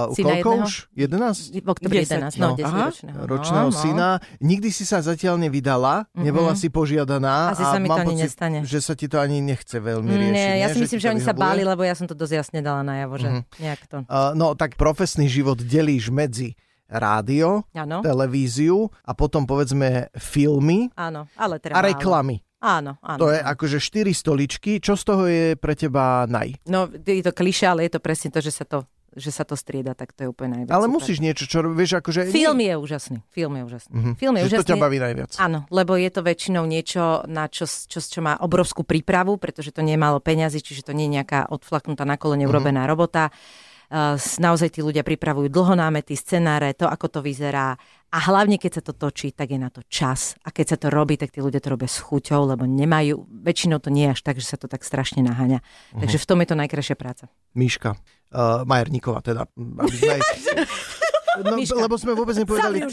[SPEAKER 4] uh,
[SPEAKER 2] Syna
[SPEAKER 4] koľko
[SPEAKER 2] jedného?
[SPEAKER 4] už? 11?
[SPEAKER 2] V oktobri 11,
[SPEAKER 3] 10,
[SPEAKER 2] no,
[SPEAKER 4] no.
[SPEAKER 2] 10
[SPEAKER 3] Aha,
[SPEAKER 2] ročného.
[SPEAKER 4] ročného
[SPEAKER 2] no, no.
[SPEAKER 4] syna. Nikdy si sa zatiaľ nevydala, nebola si požiadaná.
[SPEAKER 2] Asi
[SPEAKER 4] a
[SPEAKER 2] sa mi
[SPEAKER 4] mám
[SPEAKER 2] to ani
[SPEAKER 4] pocit,
[SPEAKER 2] nestane.
[SPEAKER 4] že sa ti to ani nechce veľmi riešiť.
[SPEAKER 2] Nie, ja si
[SPEAKER 4] Že
[SPEAKER 2] myslím, že
[SPEAKER 4] to
[SPEAKER 2] oni sa báli, lebo ja som to dosť jasne dala najavo, že nejak to.
[SPEAKER 4] Uh, no tak profesný život delíš medzi rádio,
[SPEAKER 2] Áno,
[SPEAKER 4] televíziu a potom povedzme filmy
[SPEAKER 2] áno, ale teda
[SPEAKER 4] a reklamy.
[SPEAKER 2] Áno, áno.
[SPEAKER 4] To je akože 4 stoličky. Čo z toho je pre teba naj?
[SPEAKER 2] No, je to kliše, ale je to presne to, že sa to, že sa to strieda, tak to je úplne najviac.
[SPEAKER 4] Ale
[SPEAKER 2] super.
[SPEAKER 4] musíš niečo, čo vieš, akože...
[SPEAKER 2] Film je úžasný. Film je úžasný.
[SPEAKER 4] Mhm.
[SPEAKER 2] Film je
[SPEAKER 4] Že to
[SPEAKER 2] úžasný.
[SPEAKER 4] ťa baví najviac.
[SPEAKER 2] Áno, lebo je to väčšinou niečo, na čo, čo, čo má obrovskú prípravu, pretože to málo peňazí, čiže to nie je nejaká odflaknutá na kolene urobená robota. Naozaj tí ľudia pripravujú dlho námety, scenáre, to, ako to vyzerá. A hlavne, keď sa to točí, tak je na to čas. A keď sa to robí, tak tí ľudia to robia s chuťou, lebo nemajú, väčšinou to nie je až tak, že sa to tak strašne naháňa. Takže v tom je to najkrajšia práca.
[SPEAKER 4] Míška. Uh, Majerníková teda. Aby sme. No,
[SPEAKER 2] Miška.
[SPEAKER 4] lebo sme vôbec nepovedali...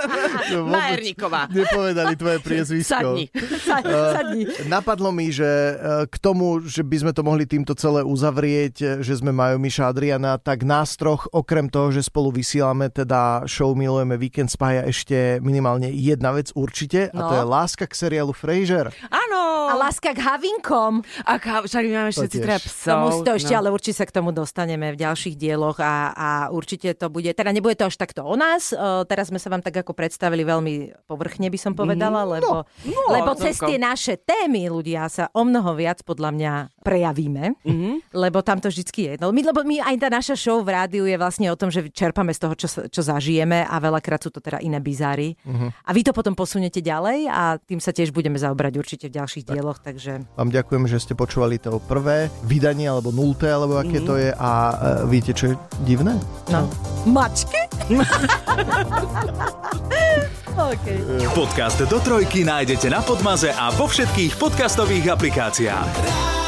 [SPEAKER 4] Vôbec
[SPEAKER 3] Majerníková.
[SPEAKER 4] Nepovedali tvoje priezvisko.
[SPEAKER 3] Sadni.
[SPEAKER 2] Sa- Sadni.
[SPEAKER 4] Napadlo mi, že e, k tomu, že by sme to mohli týmto celé uzavrieť, e, že sme Majo, Miša, Adriana, tak nás troch, okrem toho, že spolu vysielame, teda show Milujeme víkend, spája ešte minimálne jedna vec určite, a to
[SPEAKER 2] No.
[SPEAKER 4] je láska k seriálu Frasier.
[SPEAKER 3] Áno.
[SPEAKER 2] A láska k havinkom.
[SPEAKER 3] A ká, však my máme všetci teda psov.
[SPEAKER 2] mus, to ešte,
[SPEAKER 3] no.
[SPEAKER 2] ale určite sa k tomu dostaneme v ďalších dieloch a, a určite to bude, teda nebude to až takto o nás, uh, teraz sme sa vám tak ako predstavili veľmi povrchne, by som povedala, lebo,
[SPEAKER 3] no,
[SPEAKER 2] lebo
[SPEAKER 3] celkom.
[SPEAKER 2] cez tie naše témy ľudia sa o mnoho viac podľa mňa prejavíme,
[SPEAKER 3] Mhm.
[SPEAKER 2] lebo tam to vždycky je. No, my, lebo my aj tá naša show v rádiu je vlastne o tom, že čerpame z toho, čo, čo zažijeme a veľakrát sú to teda iné bizáry. A vy to potom posuniete ďalej a tým sa tiež budeme zaobrať určite v ďalších dieloch, takže
[SPEAKER 4] Vám ďakujem, že ste počúvali to prvé vydanie, alebo nulté, alebo aké to je. A e, viete, čo je divné?
[SPEAKER 2] no. Mačky? okay.
[SPEAKER 1] Podcast do trojky nájdete na Podmaze a vo všetkých podcastových aplikáciách.